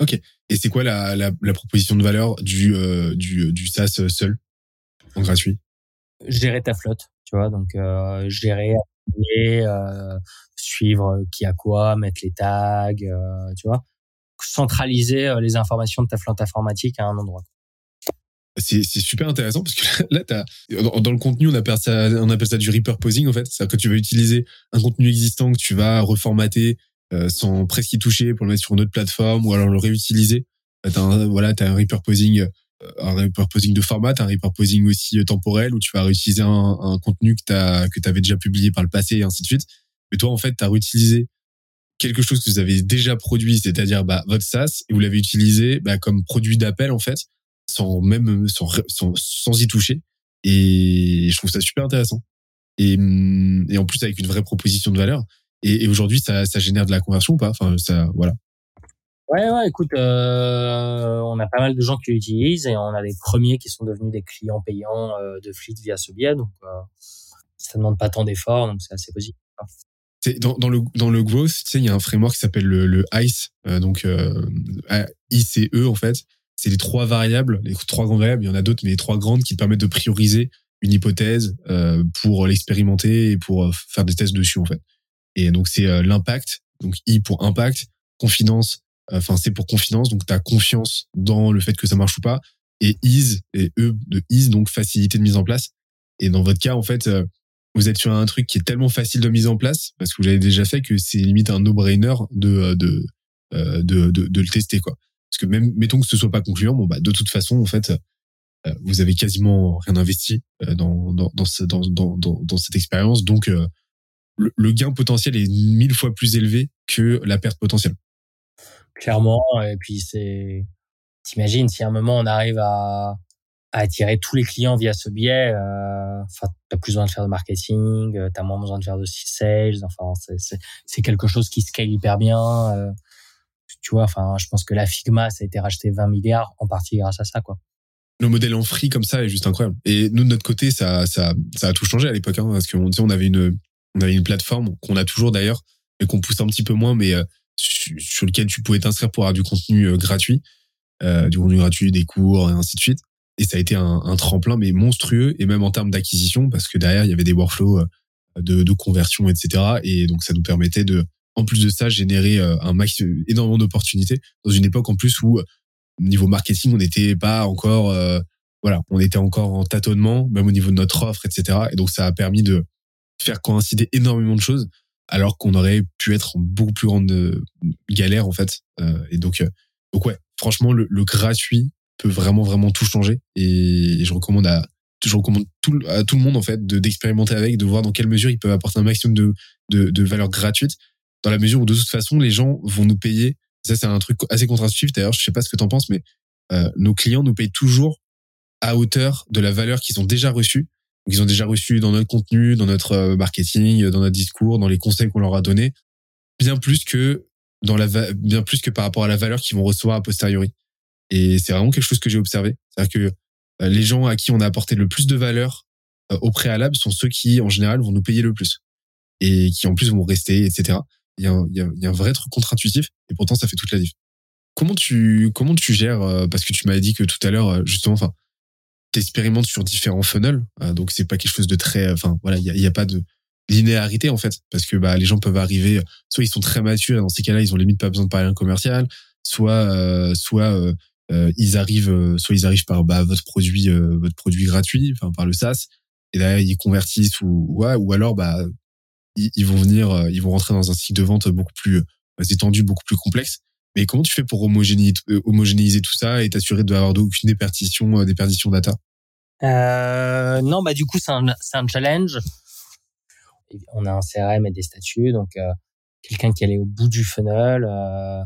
Ok. Et c'est quoi la, la, la, proposition de valeur du, euh, du, du SaaS seul, en gratuit? Gérer ta flotte, tu vois. Donc, euh, gérer, euh, suivre qui a quoi, mettre les tags, euh, tu vois. Centraliser euh, les informations de ta flotte informatique à un endroit. C'est, c'est super intéressant parce que là, t'as, dans le contenu, on appelle ça, on appelle ça du repurposing en fait. C'est-à-dire que tu vas utiliser un contenu existant que tu vas reformater, euh, sans presque y toucher pour le mettre sur une autre plateforme ou alors le réutiliser. T'as un, voilà, t'as un repurposing, euh, un repurposing de format, un repurposing aussi euh, temporel où tu vas réutiliser un, un contenu que t'as que t'avais déjà publié par le passé et ainsi de suite. Mais toi, en fait, t'as réutilisé quelque chose que vous avez déjà produit, c'est-à-dire bah, votre SaaS, et vous l'avez utilisé bah, comme produit d'appel en fait, sans même sans, sans, sans y toucher. Et je trouve ça super intéressant. Et, hum, et en plus avec une vraie proposition de valeur. Et, et aujourd'hui, ça, ça génère de la conversion ou pas? Enfin, ça, voilà. Ouais, ouais, écoute, euh, on a pas mal de gens qui l'utilisent et on a des premiers qui sont devenus des clients payants euh, de Fleet via ce biais. Donc, euh, ça demande pas tant d'efforts, donc c'est assez positif. Dans, dans, le dans le growth, tu sais, il y a un framework qui s'appelle le, le ICE, euh, donc euh, ICE en fait. C'est les trois variables, les trois grandes variables. Il y en a d'autres, mais les trois grandes qui te permettent de prioriser une hypothèse euh, pour l'expérimenter et pour faire des tests dessus en fait. Et donc c'est l'impact, donc I pour impact, confidence Enfin, c'est pour confidence, donc tu as confiance dans le fait que ça marche ou pas. Et ease, et E de ease, donc facilité de mise en place. Et dans votre cas, en fait, euh, vous êtes sur un truc qui est tellement facile de mise en place, parce que vous l'avez déjà fait, que c'est limite un no-brainer de, euh, de, euh, de, de, de, le tester, quoi. Parce que même, mettons que ce soit pas concluant, bon, bah, de toute façon, en fait, vous avez quasiment rien investi dans, dans, dans, dans, dans, dans cette expérience. Donc, le, le gain potentiel est mille fois plus élevé que la perte potentielle clairement. Et puis c'est, t'imagines si à un moment on arrive à, à attirer tous les clients via ce biais, euh, enfin t'as plus besoin de faire de marketing, euh, t'as moins besoin de faire de sales. Enfin c'est c'est quelque chose qui scale hyper bien. Euh, tu vois, enfin je pense que la Figma ça a été racheté 20 milliards en partie grâce à ça quoi. Le modèle en free comme ça est juste incroyable. Et nous de notre côté ça ça ça a tout changé à l'époque hein, parce qu'on on avait une on avait une plateforme qu'on a toujours d'ailleurs et qu'on pousse un petit peu moins mais sur lequel tu pouvais t'inscrire pour avoir du contenu euh, gratuit, euh, du contenu gratuit, des cours et ainsi de suite. Et ça a été un, tremplin mais monstrueux et même en termes d'acquisition parce que derrière il y avait des workflows euh, de, de conversion, etc. Et donc ça nous permettait de, en plus de ça, générer un max énormément d'opportunités dans une époque en plus où niveau marketing on n'était pas encore, voilà, on était encore en tâtonnement, même au niveau de notre offre, etc. Et donc ça a permis de faire coïncider énormément de choses alors qu'on aurait pu être en beaucoup plus grande euh, galère en fait. Euh, et donc, euh, donc ouais, franchement, le, gratuit peut vraiment vraiment tout changer. Et, je recommande à je recommande tout, à tout le monde en fait de d'expérimenter avec, de voir dans quelle mesure ils peuvent apporter un maximum de, de, de valeur gratuite, dans la mesure où de toute façon les gens vont nous payer. Ça c'est un truc assez contre-intuitif d'ailleurs. Je sais pas ce que t'en penses, mais nos clients nous payent toujours à hauteur de la valeur qu'ils ont déjà reçue donc, ils ont déjà reçu dans notre contenu, dans notre euh, marketing, dans notre discours, dans les conseils qu'on leur a donnés, bien plus que dans la bien plus que par rapport à la valeur qu'ils vont recevoir a posteriori. Et c'est vraiment quelque chose que j'ai observé. C'est-à-dire que euh, les gens à qui on a apporté le plus de valeur euh, au préalable sont ceux qui, en général, vont nous payer le plus et qui en plus vont rester, etc. Il y a un, il y a, un vrai truc contre-intuitif et pourtant ça fait toute la diff. Comment tu comment tu gères parce que tu m'avais dit que tout à l'heure justement, enfin t'expérimentes sur différents funnels, euh, donc c'est pas quelque chose de très, enfin voilà, il y a, y a, pas de linéarité en fait, parce que bah les gens peuvent arriver, soit ils sont très matures, et dans ces cas-là ils ont limite pas besoin de parler un commercial, soit euh, soit euh, ils arrivent, soit ils arrivent par bah, votre produit, votre produit gratuit, enfin par le SaaS, et là ils convertissent ou ouais, ou alors bah ils, ils vont venir, ils vont rentrer dans un cycle de vente beaucoup plus étendu, beaucoup plus complexe. Mais comment tu fais pour homogénéiser, homogénéiser tout ça et t'assurer de n'avoir aucune déperdition, déperdition data? Euh, Non, bah du coup c'est un, un challenge. On a un CRM et des statuts, donc euh, quelqu'un qui allait au bout du funnel euh,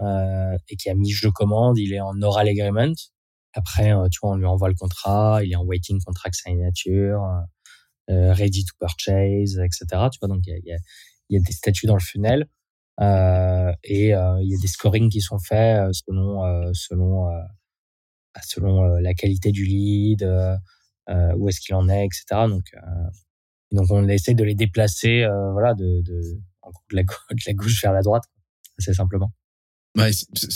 euh, et qui a mis je commande, il est en oral agreement. Après, euh, tu vois, on lui envoie le contrat, il est en waiting contract signature, euh, ready to purchase, etc. Tu vois, donc il y a, y a des statuts dans le funnel. Euh, et euh, il y a des scorings qui sont faits euh, selon selon bah, selon la qualité du lead, où est-ce qu'il en est, etc. Donc donc on essaie de les déplacer, voilà, de, de, de, la, gauche vers la droite, assez simplement. Ouais,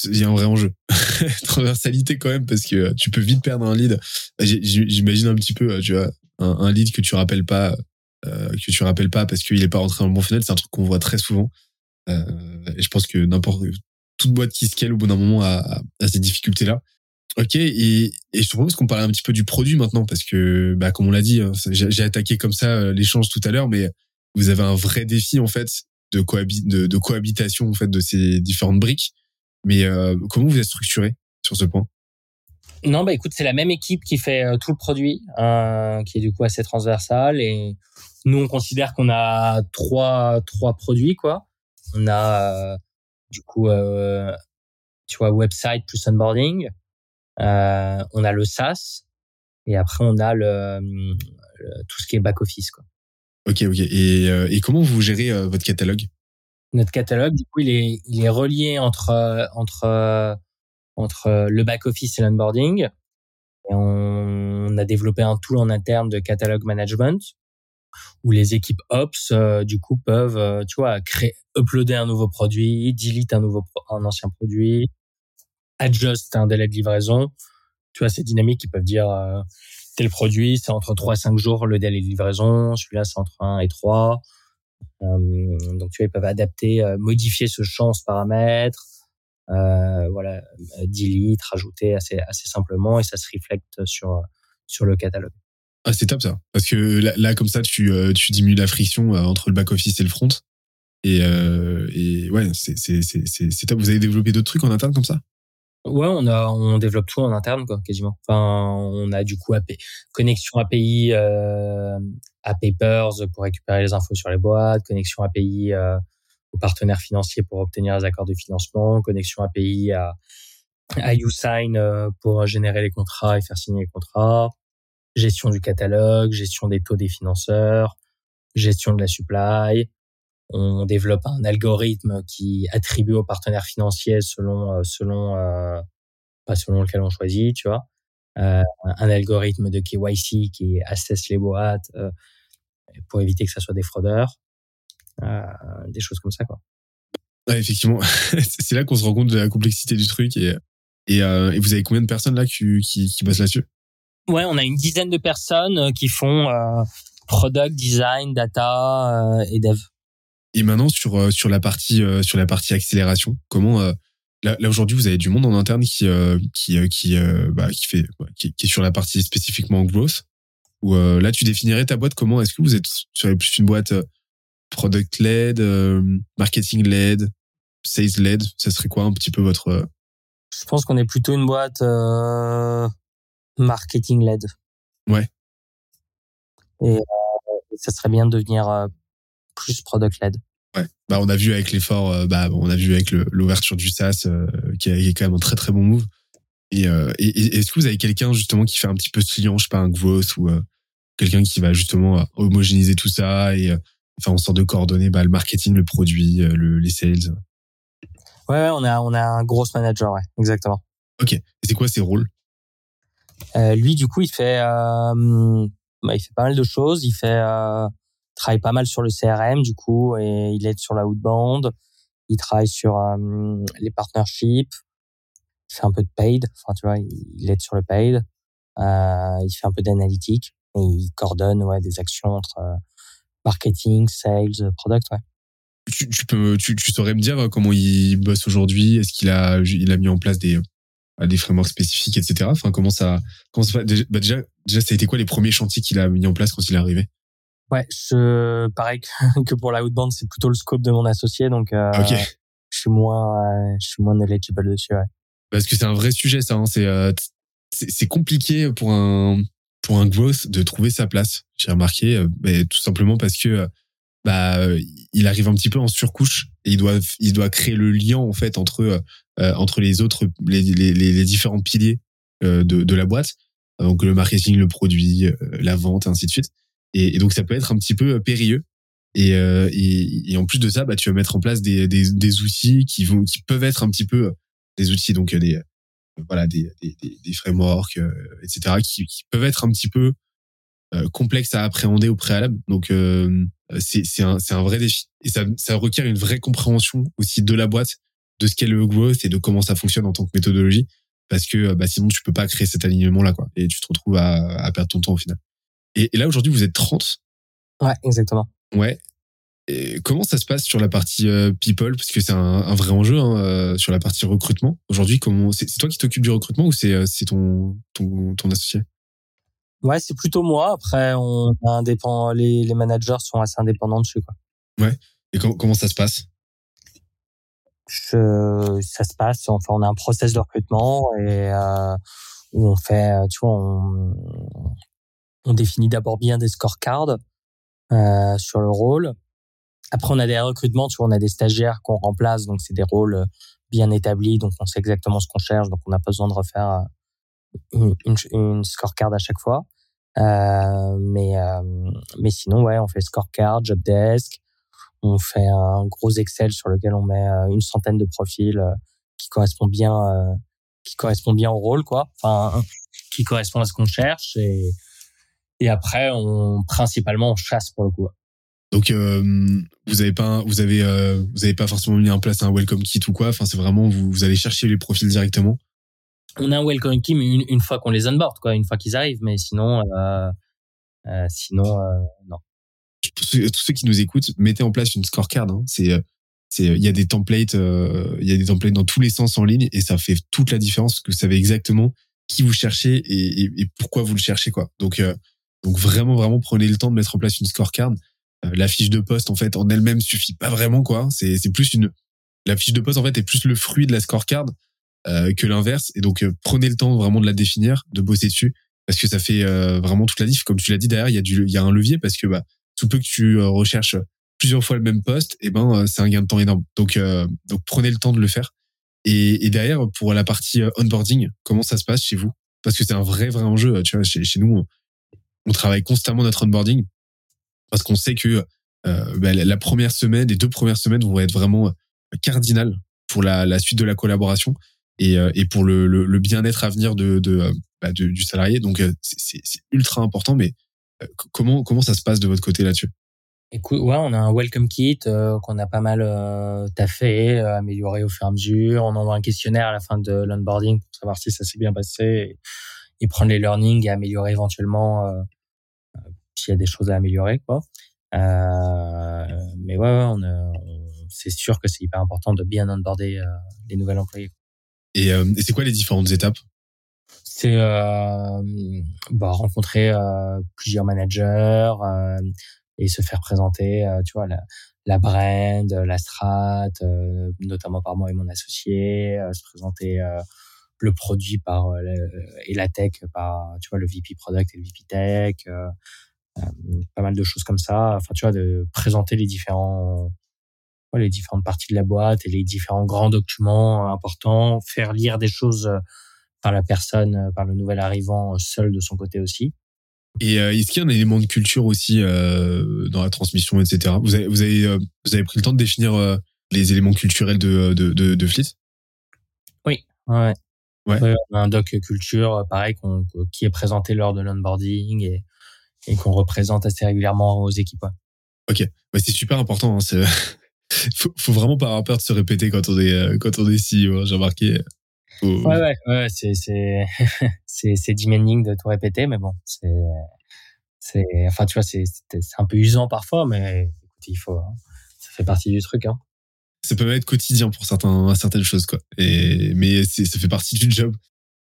il y a un vrai enjeu. Transversalité quand même, parce que tu peux vite perdre un lead. J'imagine un petit peu, tu vois, un, lead que tu rappelles pas, que tu rappelles pas parce qu'il est pas rentré dans le bon funnel. C'est un truc qu'on voit très souvent. Euh, et je pense que n'importe toute boîte qui scale au bout d'un moment a, a, ces difficultés-là. Ok, et, et je te propose qu'on parle un petit peu du produit maintenant, parce que, bah, comme on l'a dit, hein, j'ai attaqué comme ça euh, l'échange tout à l'heure, mais vous avez un vrai défi en fait de, cohabi de, de, cohabitation en fait de ces différentes briques. Mais euh, comment vous êtes structuré sur ce point? Non, bah écoute, c'est la même équipe qui fait euh, tout le produit, euh, qui est du coup assez transversal, et nous on considère qu'on a trois trois produits quoi. On a du coup, tu vois, website plus onboarding. on a le SaaS et après on a le, tout ce qui est back office quoi. Ok, ok. Et, et comment vous gérez votre catalogue? Notre catalogue, du coup, il est, il est relié entre entre entre le back office et l'onboarding. Et on, a développé un tool en interne de catalogue management où les équipes ops euh, du coup peuvent euh, tu vois créer uploader un nouveau produit delete un nouveau un ancien produit adjust un délai de livraison tu vois c'est dynamique ils peuvent dire euh, tel produit c'est entre 3 et 5 jours le délai de livraison celui-là c'est entre 1 et 3 donc tu vois ils peuvent adapter modifier ce champ ce paramètre euh, voilà, delete, rajouter assez, assez simplement et ça se reflecte sur, sur le catalogue. Ah, c'est top ça. Parce que là, comme ça, tu, euh, tu diminues la friction euh, entre le back-office et le front. Et, et ouais, c'est top. Vous avez développé d'autres trucs en interne comme ça? Ouais, on a on développe tout en interne quoi, quasiment. Enfin, on a du coup AP, connexion API euh, à Papers pour récupérer les infos sur les boîtes, connexion API euh, aux partenaires financiers pour obtenir les accords de financement, connexion API à, à YouSign euh, pour générer les contrats et faire signer les contrats, gestion du catalogue, gestion des taux des financeurs, gestion de la supply. On développe un algorithme qui attribue aux partenaires financiers selon euh, selon euh, pas selon lequel on choisit, tu vois. Euh, un algorithme de KYC qui assesse les boîtes euh, pour éviter que ça soit des fraudeurs. Des choses comme ça, quoi. effectivement, c'est là qu'on se rend compte de la complexité du truc et, et vous avez combien de personnes là qui, qui, qui bossent là-dessus? Ouais, on a une dizaine de personnes euh, qui font product, design, data et dev. Et maintenant sur sur la partie sur la partie accélération, comment là, là aujourd'hui vous avez du monde en interne qui qui qui bah, qui fait qui, qui, est sur la partie spécifiquement growth? Ou là tu définirais ta boîte comment? Est-ce que vous êtes sur plus une boîte product led, euh, marketing led, sales led, ça serait quoi un petit peu votre euh, Je pense qu'on est plutôt une boîte euh, marketing led. Ouais. Et ça serait bien de devenir plus product led. Ouais. Bah on a vu avec l'effort, bah on a vu avec l'ouverture du SaaS qui, est, quand même un très très bon move. Et, et est-ce que vous avez quelqu'un justement qui fait un petit peu ce client, je sais pas un growth ou quelqu'un qui va justement homogénéiser tout ça et enfin en sorte de coordonner bah, le marketing, le produit, euh, le, les sales? Ouais, on a on a un gros manager, ouais, exactement. Ok. Et c'est quoi ses rôles? euh, Lui, du coup, il fait euh, bah, il fait pas mal de choses. Il fait euh, travaille pas mal sur le CRM, du coup, et il aide sur la outbound. Il travaille sur euh, les partnerships. Il fait un peu de paid. Enfin, tu vois, il, aide sur le paid. Euh, il fait un peu d'analytique et il coordonne ouais des actions entre marketing, sales, product, ouais. Tu, tu peux, tu, tu, saurais me dire comment il bosse aujourd'hui? Est-ce qu'il a, il a mis en place des, euh, des frameworks spécifiques, etc. Enfin, comment ça, comment ça déjà, bah déjà, déjà, ça a été quoi les premiers chantiers qu'il a mis en place quand il est arrivé? Ouais, je, pareil que pour la outbound, c'est plutôt le scope de mon associé, donc euh, je suis moins, euh, je suis moins knowledgeable dessus. Ouais. Parce que c'est un vrai sujet, ça. Hein, c'est, euh, c'est compliqué pour un pour un growth de trouver sa place. J'ai remarqué, euh, tout simplement parce que euh, bah il arrive un petit peu en surcouche et il doit il doit créer le lien en fait entre euh, entre les autres les, les, les différents piliers de, de la boîte donc le marketing le produit la vente et ainsi de suite et, et, donc ça peut être un petit peu périlleux et, et, et, en plus de ça bah tu vas mettre en place des, des, des outils qui vont qui peuvent être un petit peu des outils donc des voilà des, des, des frameworks, euh, etc., qui, qui, peuvent être un petit peu euh, complexes à appréhender au préalable. Donc euh, c'est c'est un c'est un vrai défi et ça ça requiert une vraie compréhension aussi de la boîte, de ce qu'est le growth et de comment ça fonctionne en tant que méthodologie, parce que bah sinon tu peux pas créer cet alignement là quoi et tu te retrouves à, à perdre ton temps au final. Et, et là aujourd'hui vous êtes 30. Ouais, exactement. Ouais. Et comment ça se passe sur la partie euh, people? Parce que c'est un, un, vrai enjeu hein, euh, sur la partie recrutement aujourd'hui comment c'est toi qui t'occupes du recrutement ou c'est euh, c'est ton, ton ton associé? Ouais c'est plutôt moi. Après on indépend les, les managers sont assez indépendants dessus quoi. Ouais. Et comment comment ça se passe? Je, ça se passe enfin on a un process de recrutement et euh, où on fait tu vois on, on définit d'abord bien des scorecards euh, sur le rôle. Après, on a des recrutements, tu vois, on a des stagiaires qu'on remplace, donc c'est des rôles bien établis, donc on sait exactement ce qu'on cherche, donc on n'a pas besoin de refaire une, scorecard à chaque fois. Euh, mais mais sinon, ouais, on fait scorecard, job desk, on fait un gros Excel sur lequel on met une centaine de profils qui correspondent bien qui correspond bien au rôle, quoi. Enfin, qui correspond à ce qu'on cherche et et après, on principalement on chasse pour le coup. Donc euh, vous avez pas vous avez euh, vous avez pas forcément mis en place un welcome kit ou quoi. Enfin, c'est vraiment vous allez chercher les profils directement. On a un welcome kit une, une fois qu'on les onboard, quoi, une fois qu'ils arrivent. Mais sinon, euh, euh sinon non. Tous ceux, qui nous écoutent, mettez en place une scorecard. Hein. C'est c'est il y a des templates il y a des templates dans tous les sens en ligne et ça fait toute la différence que vous savez exactement qui vous cherchez et, et, et pourquoi vous le cherchez quoi. Donc donc vraiment, vraiment, prenez le temps de mettre en place une scorecard. Euh, la fiche de poste, en fait, en elle-même suffit pas vraiment, quoi. C'est, c'est plus une, la fiche de poste, en fait, est plus le fruit de la scorecard euh, que l'inverse. Et donc, euh, prenez le temps vraiment de la définir, de bosser dessus, parce que ça fait euh, vraiment toute la diff. Comme tu l'as dit derrière, il y a du, y a un levier parce que bah, tout peu que tu recherches plusieurs fois le même poste, et eh ben, c'est un gain de temps énorme. Donc, donc prenez le temps de le faire. Et, et derrière, pour la partie onboarding, comment ça se passe chez vous? Parce que c'est un vrai, vrai enjeu. Tu vois, chez, chez nous, on travaille constamment notre onboarding parce qu'on sait que euh, bah, la première semaine, les deux premières semaines vont être vraiment euh, cardinales pour la, la suite de la collaboration et, euh, et pour le, bien-être à venir de, de, bah, du salarié. Donc c'est ultra important. Mais comment comment ça se passe de votre côté là-dessus? Écoute, ouais, on a un welcome kit euh, qu'on a pas mal euh, taffé, amélioré au fur et à mesure. On envoie un questionnaire à la fin de l'onboarding pour savoir si ça s'est bien passé et prendre les learnings et améliorer éventuellement euh, euh, s'il y a des choses à améliorer. Euh, mais ouais, c'est sûr que c'est hyper important de bien onboarder euh, les nouvelles employés. Et, euh, et c'est quoi les différentes étapes? C'est euh, bah, rencontrer plusieurs managers et se faire présenter, tu vois, la, la brand, la strat, notamment par moi et mon associé, se présenter le produit par euh, et la tech par tu vois le VP product et le VP tech euh, euh, pas mal de choses comme ça. Enfin tu vois de présenter les différents les différentes parties de la boîte et les différents grands documents importants faire lire des choses par la personne par le nouvel arrivant seul de son côté aussi et est-ce qu'il y a un élément de culture aussi euh, dans la transmission, etc. Vous avez, vous avez, vous avez pris le temps de définir euh, les éléments culturels de, de, de, de Fleet Oui, ouais. Ouais. un doc culture, pareil, qui est présenté lors de l'onboarding et, et qu'on représente assez régulièrement aux équipes. Ok, bah, c'est super important. Hein, faut, faut vraiment pas avoir peur de se répéter quand on est euh, quand on est CEO. Hein, j'ai remarqué. Ouais, ouais, ouais, c'est c'est c'est c'est demanding de tout répéter, mais bon, c'est c'est enfin tu vois c'est c'est un peu usant parfois, mais écoute, il faut hein, ça fait partie du truc. Hein ça peut être quotidien pour certains, certaines choses, quoi. Et, mais ça fait partie du job.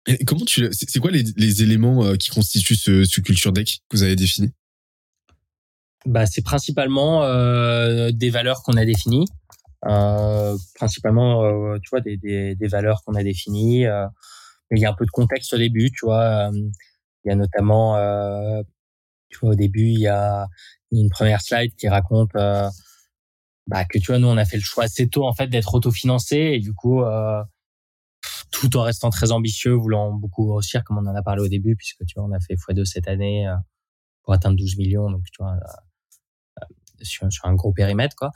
Et comment tu, c'est quoi les, les, éléments euh, qui constituent ce, ce culture deck que vous avez défini? Bah, c'est principalement euh, des valeurs qu'on a définies, euh, principalement, euh, tu vois, des, des, des valeurs qu'on a définies. Euh, il y a un peu de contexte au début, tu vois. il y a notamment, tu vois, au début, il y a une première slide qui raconte bah, que tu vois, nous, on a fait le choix assez tôt en fait d'être autofinancé et du coup, euh, tout en restant très ambitieux, voulant beaucoup grossir, comme on en a parlé au début, puisque tu vois, on a fait x2 cette année euh, pour atteindre 12 millions, donc tu vois, sur, un gros périmètre, quoi.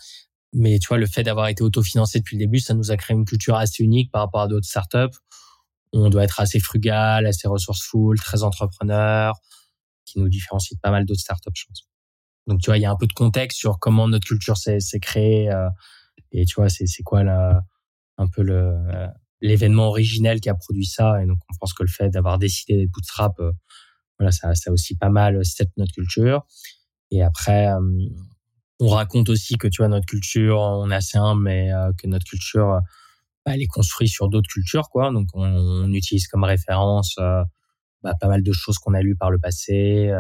Mais tu vois, le fait d'avoir été autofinancé depuis le début, ça nous a créé une culture assez unique par rapport à d'autres startups. On doit être assez frugal, assez resourceful, très entrepreneur, qui nous différencie de pas mal d'autres startups, je pense. Donc tu vois, il y a un peu de contexte sur comment notre culture s'est créée euh, et tu vois, c'est quoi un peu le euh, l'événement originel qui a produit ça. Et donc on pense que le fait d'avoir décidé d'être bootstrap, euh, voilà, ça ça aussi pas mal set notre culture. Et après, on raconte aussi que tu vois notre culture, on est assez mais que notre culture bah, elle est construite sur d'autres cultures, quoi. Donc on, on utilise comme référence bah, pas mal de choses qu'on a lues par le passé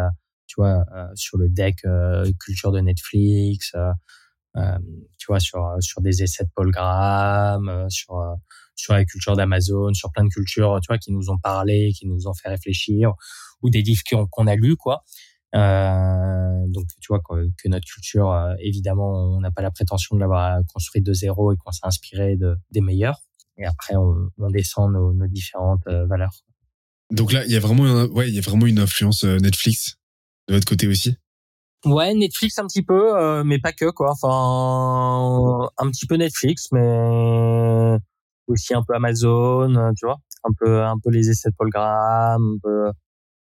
tu vois, euh, sur le deck euh, culture de Netflix, euh, tu vois, sur sur des essais de Paul Graham, sur sur la culture d'Amazon, sur plein de cultures, tu vois, qui nous ont parlé, qui nous ont fait réfléchir, ou des livres qu'on a lus, quoi. Euh, donc tu vois que, que notre culture, euh, évidemment, on n'a pas la prétention de l'avoir construite de zéro et qu'on s'est inspiré de, des meilleurs. Et après, on, on descend nos, nos différentes euh, valeurs. Donc là, il y a vraiment, un- ouais, il y a vraiment une influence euh, Netflix de votre côté aussi? Ouais, Netflix un petit peu, euh, mais pas que quoi. Enfin, un petit peu Netflix, mais aussi un peu Amazon, euh, tu vois, un peu un peu les essais de Paul Graham, un peu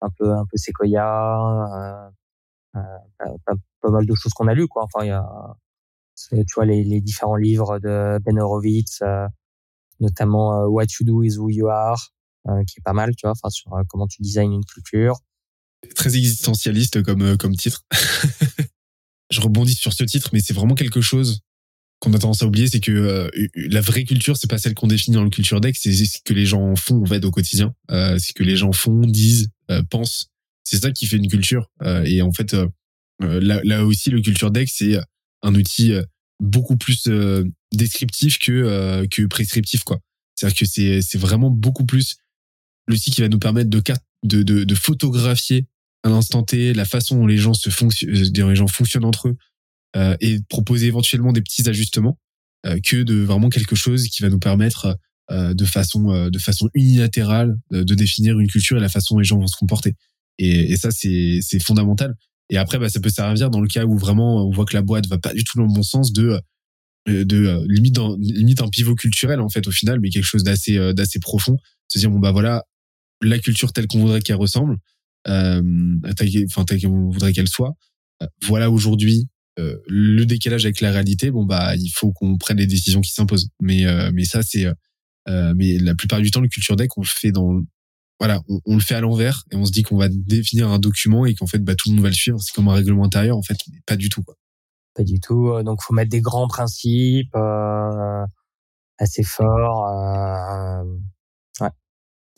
un peu un peu Sequoia, euh, euh, pas, mal de choses qu'on a lues quoi. Enfin, il y a tu vois les, différents livres de Ben Horowitz, euh, notamment What You Do Is Who You Are, qui est pas mal, tu vois, enfin sur comment tu designs une culture. Très existentialiste comme comme titre. Je rebondis sur ce titre, mais c'est vraiment quelque chose qu'on a tendance à oublier, c'est que euh, la vraie culture, c'est pas celle qu'on définit dans le culture deck, c'est ce que les gens font en fait au quotidien, euh, ce que les gens font, disent, euh, pensent. C'est ça qui fait une culture. Euh, et en fait, euh, euh, là, là aussi, le culture deck, c'est un outil beaucoup plus descriptif que que prescriptif, quoi. C'est-à-dire que c'est c'est vraiment beaucoup plus l'outil qui va nous permettre de de, de, de photographier à l'instant T la façon dont les gens se fonctionnent, les gens fonctionnent entre eux, euh, et proposer éventuellement des petits ajustements euh, que de vraiment quelque chose qui va nous permettre euh, de façon euh, de façon unilatérale de, définir une culture et la façon dont les gens vont se comporter. Et, et ça c'est c'est fondamental. Et après bah, ça peut servir dans le cas où vraiment on voit que la boîte va pas du tout dans le bon sens de euh, de euh, limite dans, limite un pivot culturel en fait au final mais quelque chose d'assez d'assez profond. Se dire bon bah voilà la culture telle qu'on voudrait qu'elle ressemble enfin telle qu'on voudrait qu'elle soit voilà aujourd'hui le décalage avec la réalité, bon bah il faut qu'on prenne les décisions qui s'imposent. Mais euh, mais ça c'est euh, mais la plupart du temps le culture deck on le fait dans voilà on, on le fait à l'envers et on se dit qu'on va définir un document et qu'en fait bah tout le monde va le suivre. C'est comme un règlement intérieur en fait, mais pas du tout quoi. Pas du tout. Euh, Donc, faut mettre des grands principes euh, assez forts. Euh,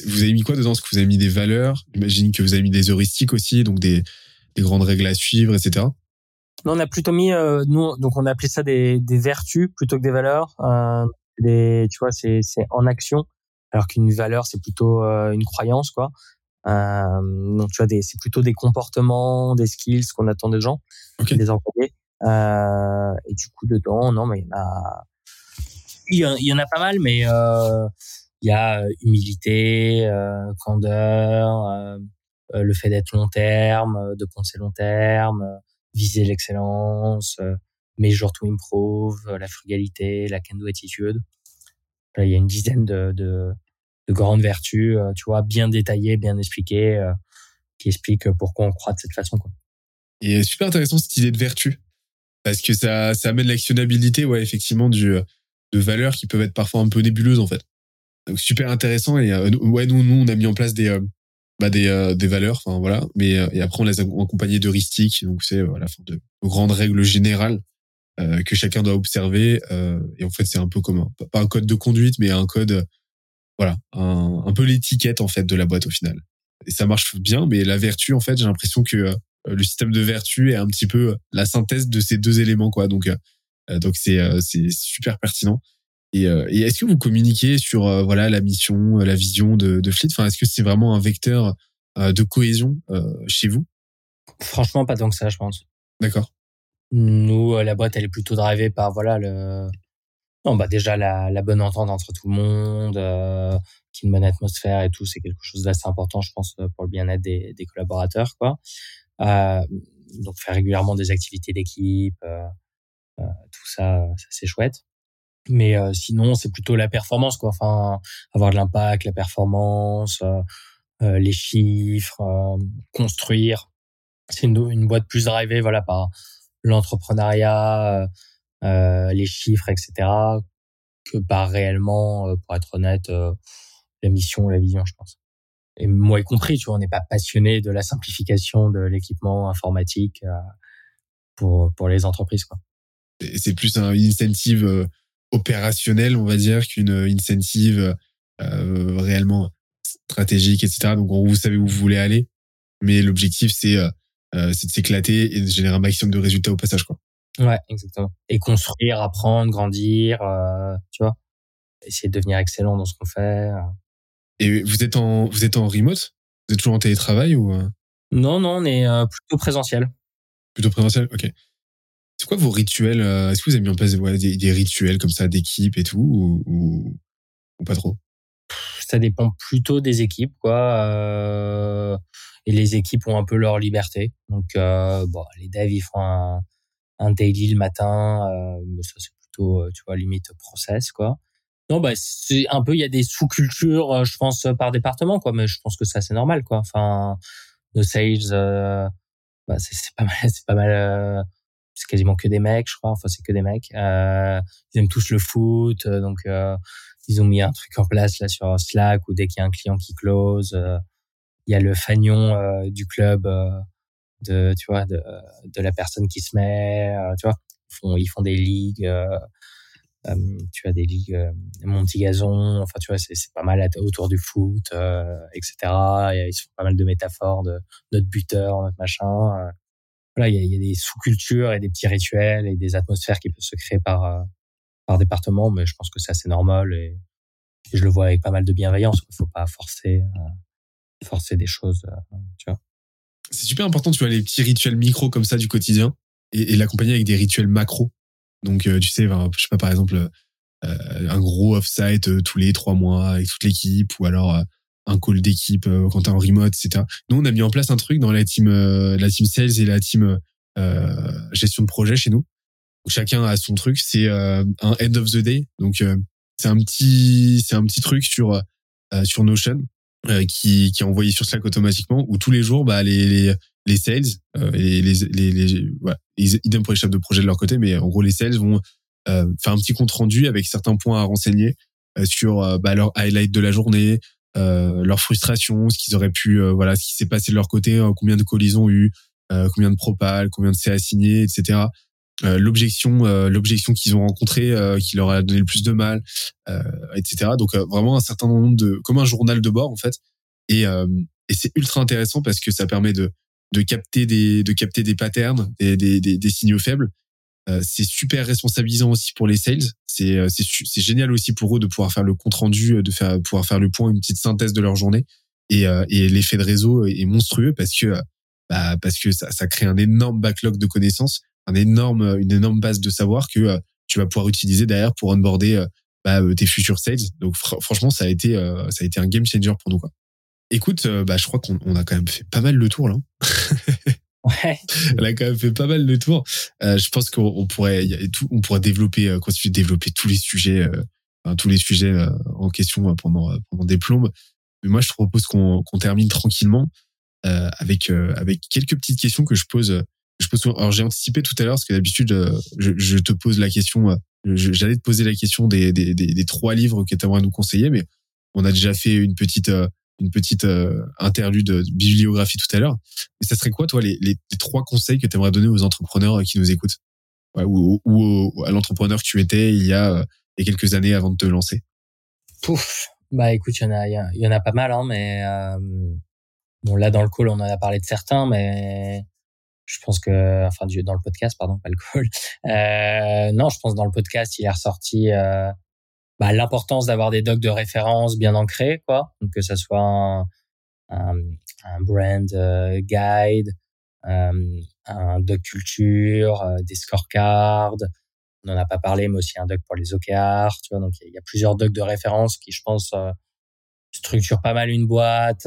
Vous avez mis quoi dedans? Est-ce que vous avez mis des valeurs? J'imagine que vous avez mis des heuristiques aussi, donc des des grandes règles à suivre, etc. Non, on a plutôt mis, euh, nous, donc on a appelé ça des, des vertus plutôt que des valeurs. Euh, des, tu vois, c'est c'est en action, alors qu'une valeur c'est plutôt euh, une croyance, quoi. Euh, donc tu vois, des- c'est plutôt des comportements, des skills qu'on attend des gens, Ok. des employés. Euh, et du coup, dedans, non, mais il y en a, il y en, a pas mal, mais euh, il y a humilité, euh, candeur, le fait d'être long terme, de penser long terme. Viser l'excellence, euh, measure to improve, euh, la frugalité, la can-do attitude. Il y a une dizaine de, de, de grandes vertus, euh, tu vois, bien détaillées, bien expliquées, qui expliquent pourquoi on croit de cette façon. Quoi. Et super intéressant cette idée de vertu parce que ça ça amène l'actionnabilité ouais effectivement de valeurs qui peuvent être parfois un peu nébuleuses en fait. Donc super intéressant et ouais nous nous on a mis en place des bah des euh, des valeurs enfin voilà. Mais euh, et après on les a accompagnés d'heuristiques. Donc c'est euh, voilà de, de grandes règles générales euh, que chacun doit observer euh, et en fait c'est un peu comme un, pas un code de conduite mais un code voilà un, un peu l'étiquette en fait de la boîte au final. Et ça marche bien mais la vertu en fait j'ai l'impression que euh, le système de vertu est un petit peu la synthèse de ces deux éléments quoi. Donc donc c'est c'est super pertinent et, euh, et est-ce que vous communiquez sur euh, voilà la mission euh, la vision de, de Fleet? Enfin est-ce que c'est vraiment un vecteur euh, de cohésion euh, chez vous? Franchement, pas tant que ça, je pense. d'accord Nous, euh, la boîte, elle est plutôt drivée par voilà le. Non, bah déjà la, la bonne entente entre tout le monde, euh, qui une bonne atmosphère et tout, c'est quelque chose d'assez important, je pense, pour le bien-être des, des collaborateurs, quoi. Euh, donc faire régulièrement des activités d'équipe, euh, euh, tout ça, ça c'est chouette. Mais euh, sinon, c'est plutôt la performance, quoi. Enfin, avoir de l'impact, la performance, euh, euh, les chiffres, euh, construire. C'est une, une boîte plus drivée, voilà, par l'entrepreneuriat, euh, les chiffres, etc., que par réellement, pour être honnête, la mission, la vision, je pense. Et moi y compris, tu vois, on n'est pas passionné de la simplification de l'équipement informatique pour pour les entreprises, quoi. C'est plus un incentive opérationnelle on va dire qu'une incentive euh, réellement stratégique etc donc vous savez où vous voulez aller mais l'objectif c'est euh, euh, c'est de s'éclater et de générer un maximum de résultats au passage quoi Ouais, exactement. Et construire, apprendre, grandir, euh, tu vois. Essayer de devenir excellent dans ce qu'on fait. euh. et vous êtes en vous êtes en remote? Vous êtes toujours en télétravail ou euh? Non, non, on est plutôt présentiel. Plutôt présentiel, ok. C'est quoi vos rituels Est-ce que vous avez mis en place des, rituels comme ça d'équipe et tout ou, pas trop? Ça dépend plutôt des équipes, quoi. et les équipes ont un peu leur liberté. Donc, bon, les devs ils font un, un daily le matin. ça c'est plutôt, tu vois, limite process, quoi. Non, bah c'est un peu, il y a des sous-cultures, je pense, par département, quoi. Mais je pense que ça c'est normal, quoi. Enfin, nos sales, bah, c'est pas mal, c'est pas mal c'est quasiment que des mecs, je crois. Enfin, c'est que des mecs. Euh, ils aiment tous le foot, euh, donc euh, ils ont mis un truc en place là sur Slack où dès qu'il y a un client qui close, euh, il y a le fanion euh, du club de, tu vois, de, de la personne qui se met, tu vois. Ils font, ils font des ligues. tu as des ligues mon petit gazon enfin tu vois c'est pas mal autour du foot etc et ils font pas mal de métaphores de notre buteur notre machin voilà, il y a, des sous-cultures et des petits rituels et des atmosphères qui peuvent se créer par euh, par département, mais je pense que c'est assez normal et, je le vois avec pas mal de bienveillance. Il faut pas forcer euh, forcer des choses, euh, tu vois. C'est super important, tu vois, les petits rituels micro comme ça du quotidien et, l'accompagner avec des rituels macro. Donc, tu sais, je sais pas, par exemple, un gros off-site tous les trois mois avec toute l'équipe ou alors un call d'équipe euh, quand t'es en remote, etc. Nous, on a mis en place un truc dans la team, euh, la team sales et la team euh, gestion de projet chez nous. chacun a son truc. C'est un end of the day. Donc c'est un petit, c'est un petit truc sur sur Notion qui qui est envoyé sur Slack automatiquement où tous les jours, bah les les, les sales et les les les, voilà, idem pour les chefs de projet de leur côté, mais en gros les sales vont faire un petit compte rendu avec certains points à renseigner sur bah, leur highlight de la journée, euh, leur frustration, ce qu'ils auraient pu, euh, voilà, ce qui s'est passé de leur côté, euh, combien de collisions ont eu, combien de propales, combien de CA signés, etc. l'objection, l'objection qu'ils ont rencontrée, qui leur a donné le plus de mal, etc. Donc vraiment un certain nombre de, comme un journal de bord en fait. Et, et c'est ultra intéressant parce que ça permet de de capter des de capter des patterns, des, des, des signaux faibles euh, c'est super responsabilisant aussi pour les sales. C'est euh, c'est génial aussi pour eux de pouvoir faire le compte rendu, euh, de faire pouvoir faire le point, une petite synthèse de leur journée. Et, et l'effet de réseau est monstrueux parce que bah, parce que ça, ça crée un énorme backlog de connaissances, un énorme une énorme base de savoir que tu vas pouvoir utiliser derrière pour onboarder bah, tes futurs sales. Donc franchement, ça a été ça a été un game changer pour nous quoi. Écoute, bah, je crois qu'on on a quand même fait pas mal le tour là. Ouais. Elle a quand même fait pas mal de tours. Euh, je pense qu'on pourrait, y a tout, on pourrait développer, euh, continuer de développer tous les sujets, euh, enfin, tous les sujets euh, en question euh, pendant pendant des plombes. Mais moi, je te propose qu'on qu'on termine tranquillement avec avec quelques petites questions que je pose. Je pose. Alors, j'ai anticipé tout à l'heure parce que d'habitude, je, je, te pose la question. J'allais te poser la question des des, des, des trois livres que tu aimerais nous conseiller, mais on a déjà fait une petite une petite euh, interlude de bibliographie tout à l'heure. Mais ça serait quoi, toi, les, les, trois conseils que tu aimerais donner aux entrepreneurs qui nous écoutent? Ou, ou, à l'entrepreneur que tu étais il y, a, euh, quelques années avant de te lancer? Pouf Bah écoute, il y en a, il y en a pas mal, hein, mais euh, bon là dans le call on en a parlé de certains, mais je pense que, enfin dans le podcast, pardon, pas le call. Euh, non, je pense dans le podcast il est ressorti euh, bah, l'importance d'avoir des docs de référence bien ancrés, quoi. Donc, que ça soit un, un, un brand euh, guide, euh, un doc culture, euh, des scorecards. On n'en a pas parlé, mais aussi un doc pour les OKR, tu vois. Donc, il y, a plusieurs docs de référence qui, je pense, structurent pas mal une boîte,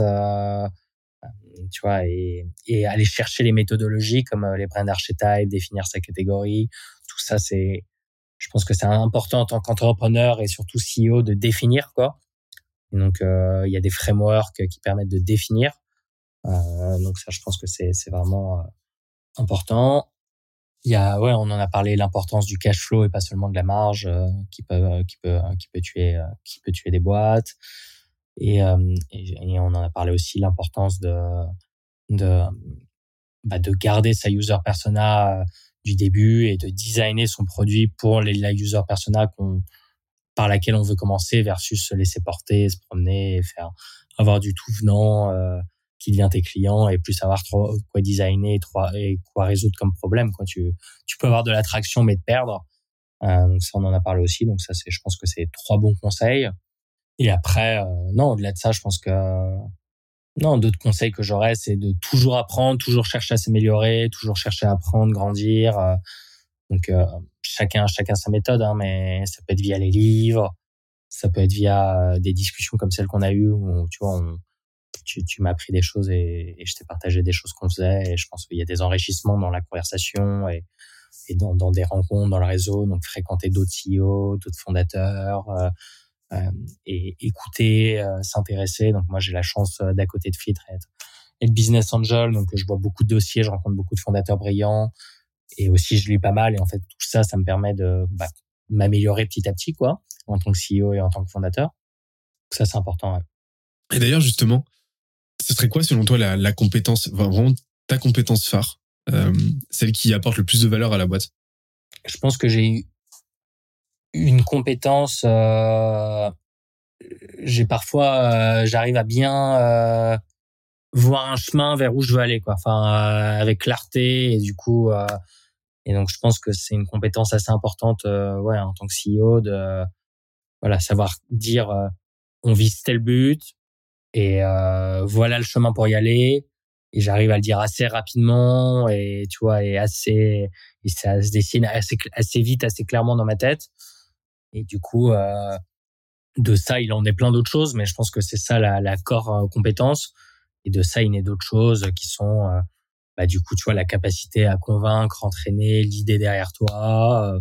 tu vois, et, et aller chercher les méthodologies comme les brand archetypes, définir sa catégorie. Tout ça, c'est je pense que c'est important en tant qu'entrepreneur et surtout CEO de définir quoi. donc euh, il y a des frameworks qui permettent de définir. Euh, donc ça, je pense que c'est vraiment euh, important. Il y a ouais, on en a parlé l'importance du cash flow et pas seulement de la marge qui peut qui peut qui peut tuer qui peut tuer des boîtes. Et, et, on en a parlé aussi l'importance de de bah, de garder sa user persona du début et de designer son produit pour les, la user persona qu'on par laquelle on veut commencer versus se laisser porter, se promener faire avoir du tout venant euh, qui devient tes clients et plus savoir trop quoi designer et, et quoi résoudre comme problème quoi. Tu tu peux avoir de l'attraction mais te perdre. Euh, donc ça on en a parlé aussi. Donc ça c'est je pense que c'est trois bons conseils. Et après euh, non au-delà de ça je pense que Non, d'autres conseils que j'aurais, c'est de toujours apprendre, toujours chercher à s'améliorer, toujours chercher à apprendre, grandir. Euh. donc chacun chacun sa méthode, hein, mais ça peut être via les livres, ça peut être via des discussions comme celles qu'on a eues où tu vois, tu, tu m'as appris des choses et, je t'ai partagé des choses qu'on faisait. Et je pense qu'il y a des enrichissements dans la conversation et, dans, dans, des rencontres dans le réseau. Donc fréquenter d'autres CEO, d'autres fondateurs. Euh, euh, et écouter, euh, s'intéresser. Donc moi j'ai la chance euh, d'à côté de Filtre être, être business angel, donc je vois beaucoup de dossiers, je rencontre beaucoup de fondateurs brillants et aussi je lis pas mal et en fait tout ça ça me permet de bah, m'améliorer petit à petit quoi en tant que CEO et en tant que fondateur. ça c'est important. Et d'ailleurs justement, ce serait quoi selon toi la, la compétence, vraiment ta compétence phare, euh, celle qui apporte le plus de valeur à la boîte? Je pense que j'ai eu une compétence. Euh, j'ai parfois, euh, j'arrive à bien euh, voir un chemin vers où je veux aller, quoi. Enfin, euh, avec clarté et du coup, et donc je pense que c'est une compétence assez importante, ouais, en tant que CEO de, voilà, savoir dire, on vise tel but et voilà le chemin pour y aller et j'arrive à le dire assez rapidement et tu vois et assez et ça se dessine assez vite assez clairement dans ma tête et du coup, euh, de ça, il en est plein d'autres choses, mais je pense que c'est ça la, la core euh, compétence. Et de ça, il a d'autres choses qui sont, euh, bah, du coup, tu vois, la capacité à convaincre, entraîner, l'idée derrière toi,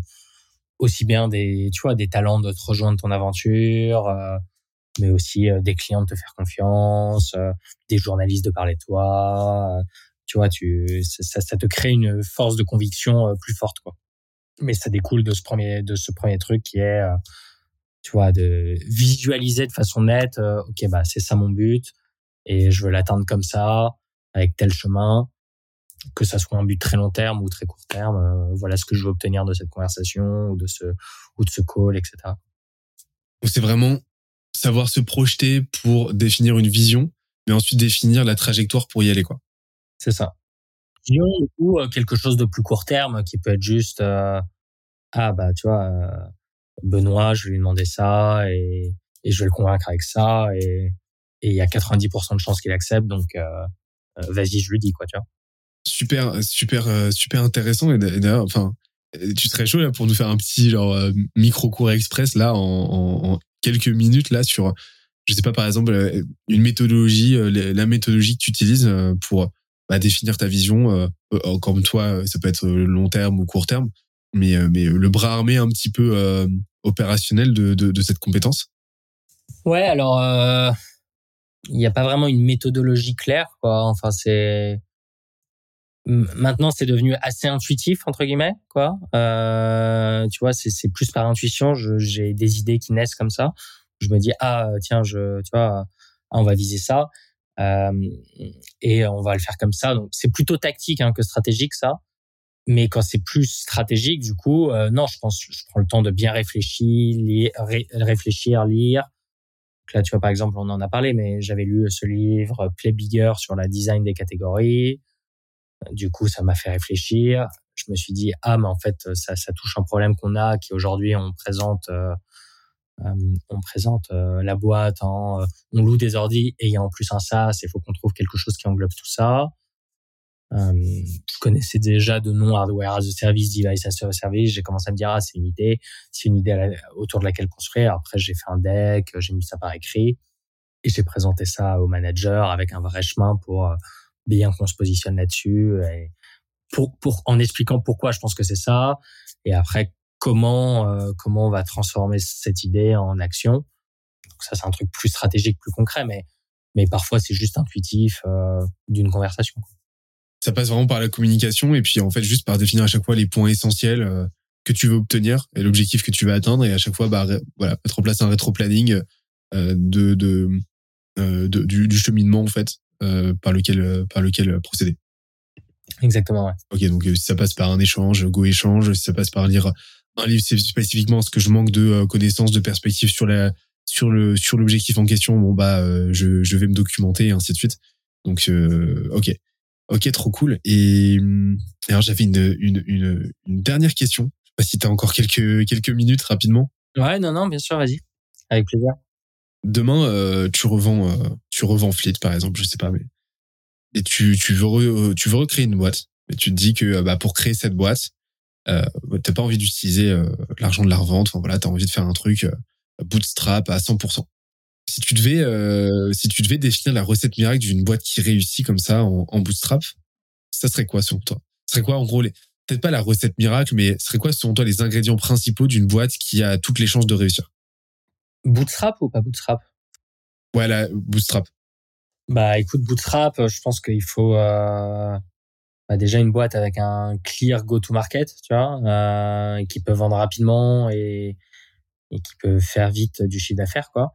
aussi bien des, tu vois, des talents de te rejoindre ton aventure, mais aussi des clients de te faire confiance, des journalistes de parler de toi. tu vois, tu, ça, ça, te crée une force de conviction plus forte, quoi mais ça découle de ce premier de ce premier truc qui est euh, tu vois de visualiser de façon nette euh, ok bah c'est ça mon but et je veux l'atteindre comme ça avec tel chemin. Que ça soit un but très long terme ou très court terme euh, voilà ce que je veux obtenir de cette conversation ou de ce ou de ce call etc donc c'est vraiment savoir se projeter pour définir une vision mais ensuite définir la trajectoire pour y aller quoi. C'est ça ou euh, quelque chose de plus court terme qui peut être juste euh, ah bah tu vois euh, Benoît je vais lui demander ça et, et je vais le convaincre avec ça et il y a 90% de chances qu'il accepte donc vas-y je lui dis quoi tu vois. Super super super intéressant et d'ailleurs enfin tu serais chaud là pour nous faire un petit genre micro cours express là en, en, en, quelques minutes là sur je sais pas par exemple une méthodologie la méthodologie que tu utilises pour bah, définir ta vision. Euh, euh, comme toi, ça peut être long terme ou court terme, mais, euh, mais le bras armé un petit peu opérationnel de, de, cette compétence? Ouais, alors il n'y a pas vraiment une méthodologie claire, quoi. Enfin, c'est maintenant c'est devenu assez intuitif entre guillemets, quoi. Euh, tu vois, c'est plus par intuition. J'ai des idées qui naissent comme ça. Je me dis ah tiens, je tu vois, on va viser ça. Euh, et on va le faire comme ça. Donc c'est plutôt tactique hein, que stratégique ça. Mais quand c'est plus stratégique, du coup, euh, non, je pense, je prends le temps de bien réfléchir, lire, réfléchir, lire. Donc là, tu vois, par exemple, on en a parlé, mais j'avais lu ce livre Play Bigger sur la design des catégories. Du coup, ça m'a fait réfléchir. Je me suis dit, ah, mais en fait, ça, ça touche un problème qu'on a, qui aujourd'hui on présente euh, euh, on présente la boîte, on loue des ordi et il y a en plus un SaaS, il faut qu'on trouve quelque chose qui englobe tout ça. je connaissais déjà de nom hardware as a service, device as a service. J'ai commencé à me dire ah c'est une idée, c'est une idée autour de laquelle construire. Après j'ai fait un deck, j'ai mis ça par écrit et j'ai présenté ça au manager avec un vrai chemin pour bien qu'on se positionne là-dessus et pour, pour en expliquant pourquoi je pense que c'est ça et après comment euh, comment on va transformer cette idée en action. Donc ça c'est un truc plus stratégique, plus concret, mais mais parfois c'est juste intuitif euh, d'une conversation. Ça passe vraiment par la communication et puis en fait juste par définir à chaque fois les points essentiels euh, que tu veux obtenir et l'objectif que tu veux atteindre et à chaque fois bah voilà mettre en place un rétro-planning de de, de du, du, cheminement en fait par lequel par lequel procéder. Exactement, ouais. Ok, donc si ça passe par un échange, go échange, si ça passe par lire un livre c'est spécifiquement ce que je manque de euh, connaissances, de perspectives sur la sur le sur l'objectif en question. Bon bah euh, je je vais me documenter et ainsi de suite. Donc euh, ok ok trop cool. Et alors j'avais une, une une une dernière question. Je sais pas si t'as encore quelques quelques minutes rapidement. Ouais non non bien sûr vas-y avec plaisir. demain, tu revends, tu revends Fleet par exemple, je sais pas, mais et tu, tu veux tu veux recréer une boîte, mais tu te dis que bah, pour créer cette boîte, euh, t'as pas envie d'utiliser l'argent de la revente. Enfin voilà, t'as envie de faire un truc bootstrap à 100%. Si tu devais, euh, si tu devais définir la recette miracle d'une boîte qui réussit comme ça en, en bootstrap, ça serait quoi selon toi? Ce serait quoi en gros les, peut-être pas la recette miracle, mais ce serait quoi selon toi les ingrédients principaux d'une boîte qui a toutes les chances de réussir? Bootstrap ou pas bootstrap? Ouais, la bootstrap. Bah écoute, bootstrap, je pense qu'il faut euh, bah, déjà une boîte avec un clear go-to-market, tu vois, euh, qui peut vendre rapidement et, qui peut faire vite du chiffre d'affaires, quoi.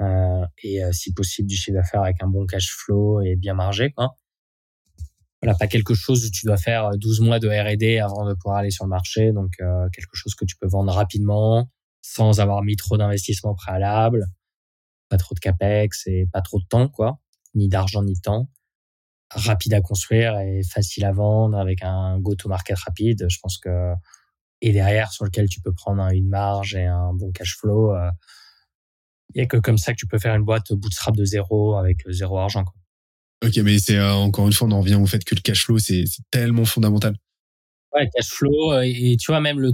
Euh, et euh, si possible du chiffre d'affaires avec un bon cash flow et bien margé, quoi. Voilà, pas quelque chose où tu dois faire 12 mois de R&D avant de pouvoir aller sur le marché, donc quelque chose que tu peux vendre rapidement sans avoir mis trop d'investissement préalable, pas trop de capex et pas trop de temps, quoi, ni d'argent ni de temps rapide à construire et facile à vendre avec un go-to-market rapide. Je pense que et derrière sur lequel tu peux prendre une marge et un bon cash flow. Il euh, y a que comme ça que tu peux faire une boîte bootstrap de zéro avec zéro argent. Quoi. Ok, mais c'est euh, encore une fois, on en revient au fait que le cash flow, c'est tellement fondamental. Ouais, cash flow euh, et, tu vois même le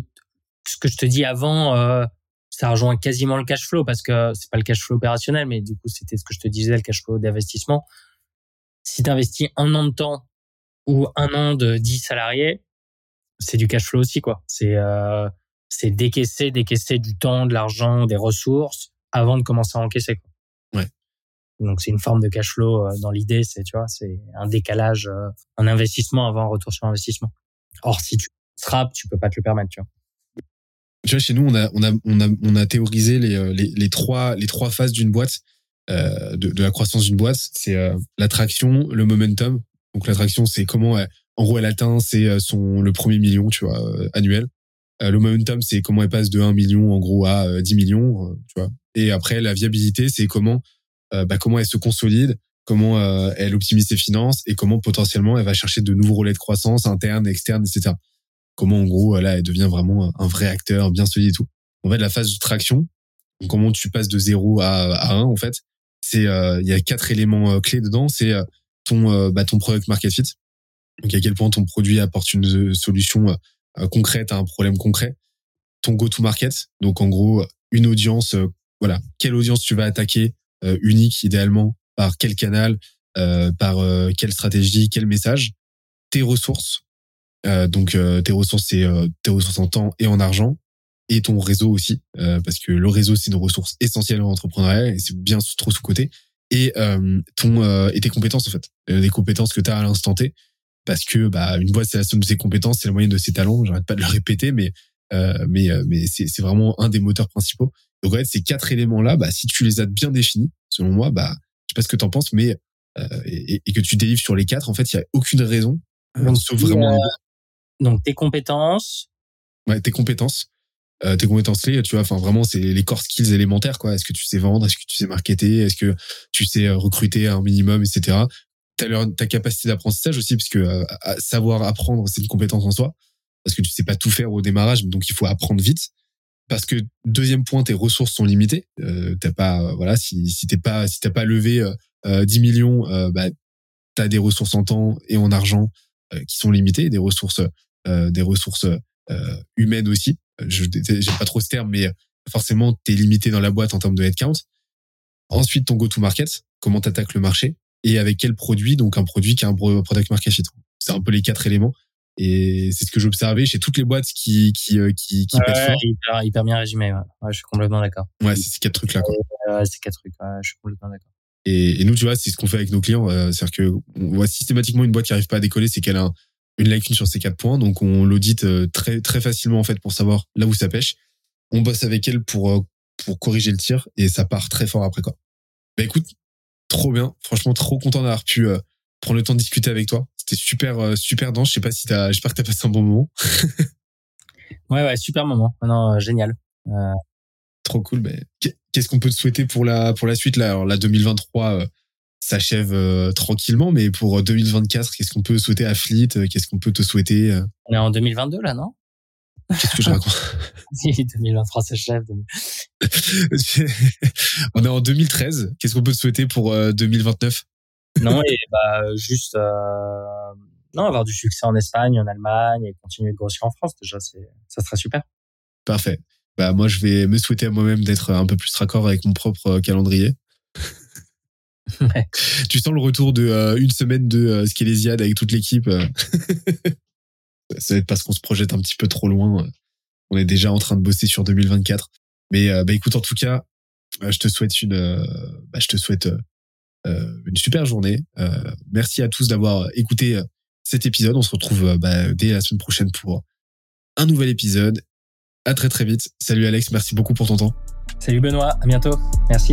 ce que je te dis avant, ça rejoint quasiment le cash flow parce que c'est pas le cash flow opérationnel, mais du coup c'était ce que je te disais, le cash flow d'investissement si tu investis un an de temps ou un an de 10 salariés, c'est du cash flow aussi quoi. C'est euh, c'est décaisser décaisser du temps, de l'argent, des ressources avant de commencer à encaisser quoi. Ouais. Donc c'est une forme de cash flow euh, dans l'idée, c'est tu vois, c'est un décalage euh, un investissement avant un retour sur investissement. Or si tu trappes, tu peux pas te le permettre, tu vois. Tu vois, chez nous, on a, on a, on a, on a théorisé les, les, les trois, les trois phases d'une boîte. Euh, de, de, la croissance d'une boîte, c'est euh, l'attraction, le momentum. Donc l'attraction, c'est comment, en gros, elle atteint c'est euh, son le premier million, tu vois, annuel. le momentum, c'est comment elle passe de 1 million en gros à 10 millions, tu vois. Et après, la viabilité, c'est comment, bah, comment elle se consolide, comment elle optimise ses finances et comment potentiellement elle va chercher de nouveaux relais de croissance internes, externes, etc. Comment en gros là elle devient vraiment un vrai acteur bien solide et tout. En fait, la phase de traction, comment tu passes de 0 à, à 1 en fait, c'est euh, il y a quatre éléments euh, clés dedans. C'est euh, ton bah, ton product market fit. Donc à quel point ton produit apporte une solution concrète à un problème concret. Ton go to market. Donc en gros une audience. voilà, quelle audience tu vas attaquer unique idéalement? Par quel canal, par quelle stratégie, quel message? Tes ressources. donc tes ressources c'est tes ressources en temps et en argent et ton réseau aussi, euh, parce que le réseau c'est une ressource essentielle en entrepreneuriat et c'est bien trop sous côté. Et euh, ton euh, et tes compétences en fait, les compétences que tu as à l'instant T, parce que bah une boîte c'est la somme de ses compétences, c'est la moyenne de ses talents. J'arrête pas de le répéter, mais mais mais c'est c'est vraiment un des moteurs principaux. Donc en fait ces quatre éléments là, bah si tu les as bien définis, selon moi, bah je sais pas ce que t'en penses, mais et, et, que tu délivres sur les quatre, en fait il y a aucune raison, sauf vraiment. donc tes compétences. Ouais, tes compétences euh, tes compétences clés, tu vois, enfin vraiment c'est les core skills élémentaires quoi. Est-ce que tu sais vendre, est-ce que tu sais marketer, est-ce que tu sais euh, recruter un minimum, etc. T'as ta capacité d'apprentissage aussi, parce que euh, savoir apprendre c'est une compétence en soi, parce que tu sais pas tout faire au démarrage, donc il faut apprendre vite. Parce que deuxième point, tes ressources sont limitées. Euh, t'as pas, voilà, si si t'es pas, si t'as pas levé 10 millions, bah t'as des ressources en temps et en argent qui sont limitées, des ressources, des ressources humaines aussi je j'aime pas trop ce terme, mais forcément, tu es limité dans la boîte en termes de headcount. Ensuite, ton go-to-market, comment tu attaques le marché et avec quel produit, donc un produit qui a un product market fit. C'est un peu les quatre éléments. Et c'est ce que j'observais chez toutes les boîtes qui qui euh, qui, qui ouais, fort. Hyper, hyper, bien résumé. Ouais. ouais. je suis complètement d'accord. Ouais, c'est ces quatre trucs là. Quoi. Ouais, ces quatre trucs. Je suis complètement d'accord. Et, et, nous, tu vois, c'est ce qu'on fait avec nos clients. Euh, C'est-à-dire que on voit systématiquement une boîte qui arrive pas à décoller, c'est qu'elle a un, une lacune sur ces quatre points. Donc on l'audite euh, très très facilement en fait pour savoir là où ça pêche. On bosse avec elle pour euh, pour corriger le tir et ça part très fort après quoi. Bah écoute, trop bien. Franchement, trop content d'avoir pu euh, prendre le temps de discuter avec toi. C'était super super dense. Je sais pas si t'as, j'espère que t'as passé un bon moment. ouais ouais, super moment. Non, génial. Trop cool. Ben, qu'est-ce qu'on peut te souhaiter pour la pour la suite là? Alors la 2023 s'achève euh, tranquillement, mais pour 2024, euh, qu'est-ce qu'on peut souhaiter à Fleet euh, Qu'est-ce qu'on peut te souhaiter On est en 2022 là, non? Qu'est-ce que je raconte? 2023 s'achève. On est en 2013. Qu'est-ce qu'on peut te souhaiter pour 2029 Non, et bah juste euh, non avoir du succès en Espagne, en Allemagne et continuer de grossir en France. Déjà, c'est ça serait super. Parfait. Bah moi, je vais me souhaiter à moi-même d'être un peu plus raccord avec mon propre calendrier. Ouais. Tu sens le retour de euh, une semaine de euh, Skelésiade avec toute l'équipe. euh. Ça va être parce qu'on se projette un petit peu trop loin. On est déjà en train de bosser sur 2024. Mais euh, bah écoute, en tout cas, euh, je te souhaite une, euh, bah, je te souhaite euh, euh, une super journée. Euh, merci à tous d'avoir écouté euh, cet épisode. On se retrouve euh, bah, dès la semaine prochaine pour un nouvel épisode. À très très vite. Salut Alex, merci beaucoup pour ton temps. Salut Benoît, à bientôt. Merci.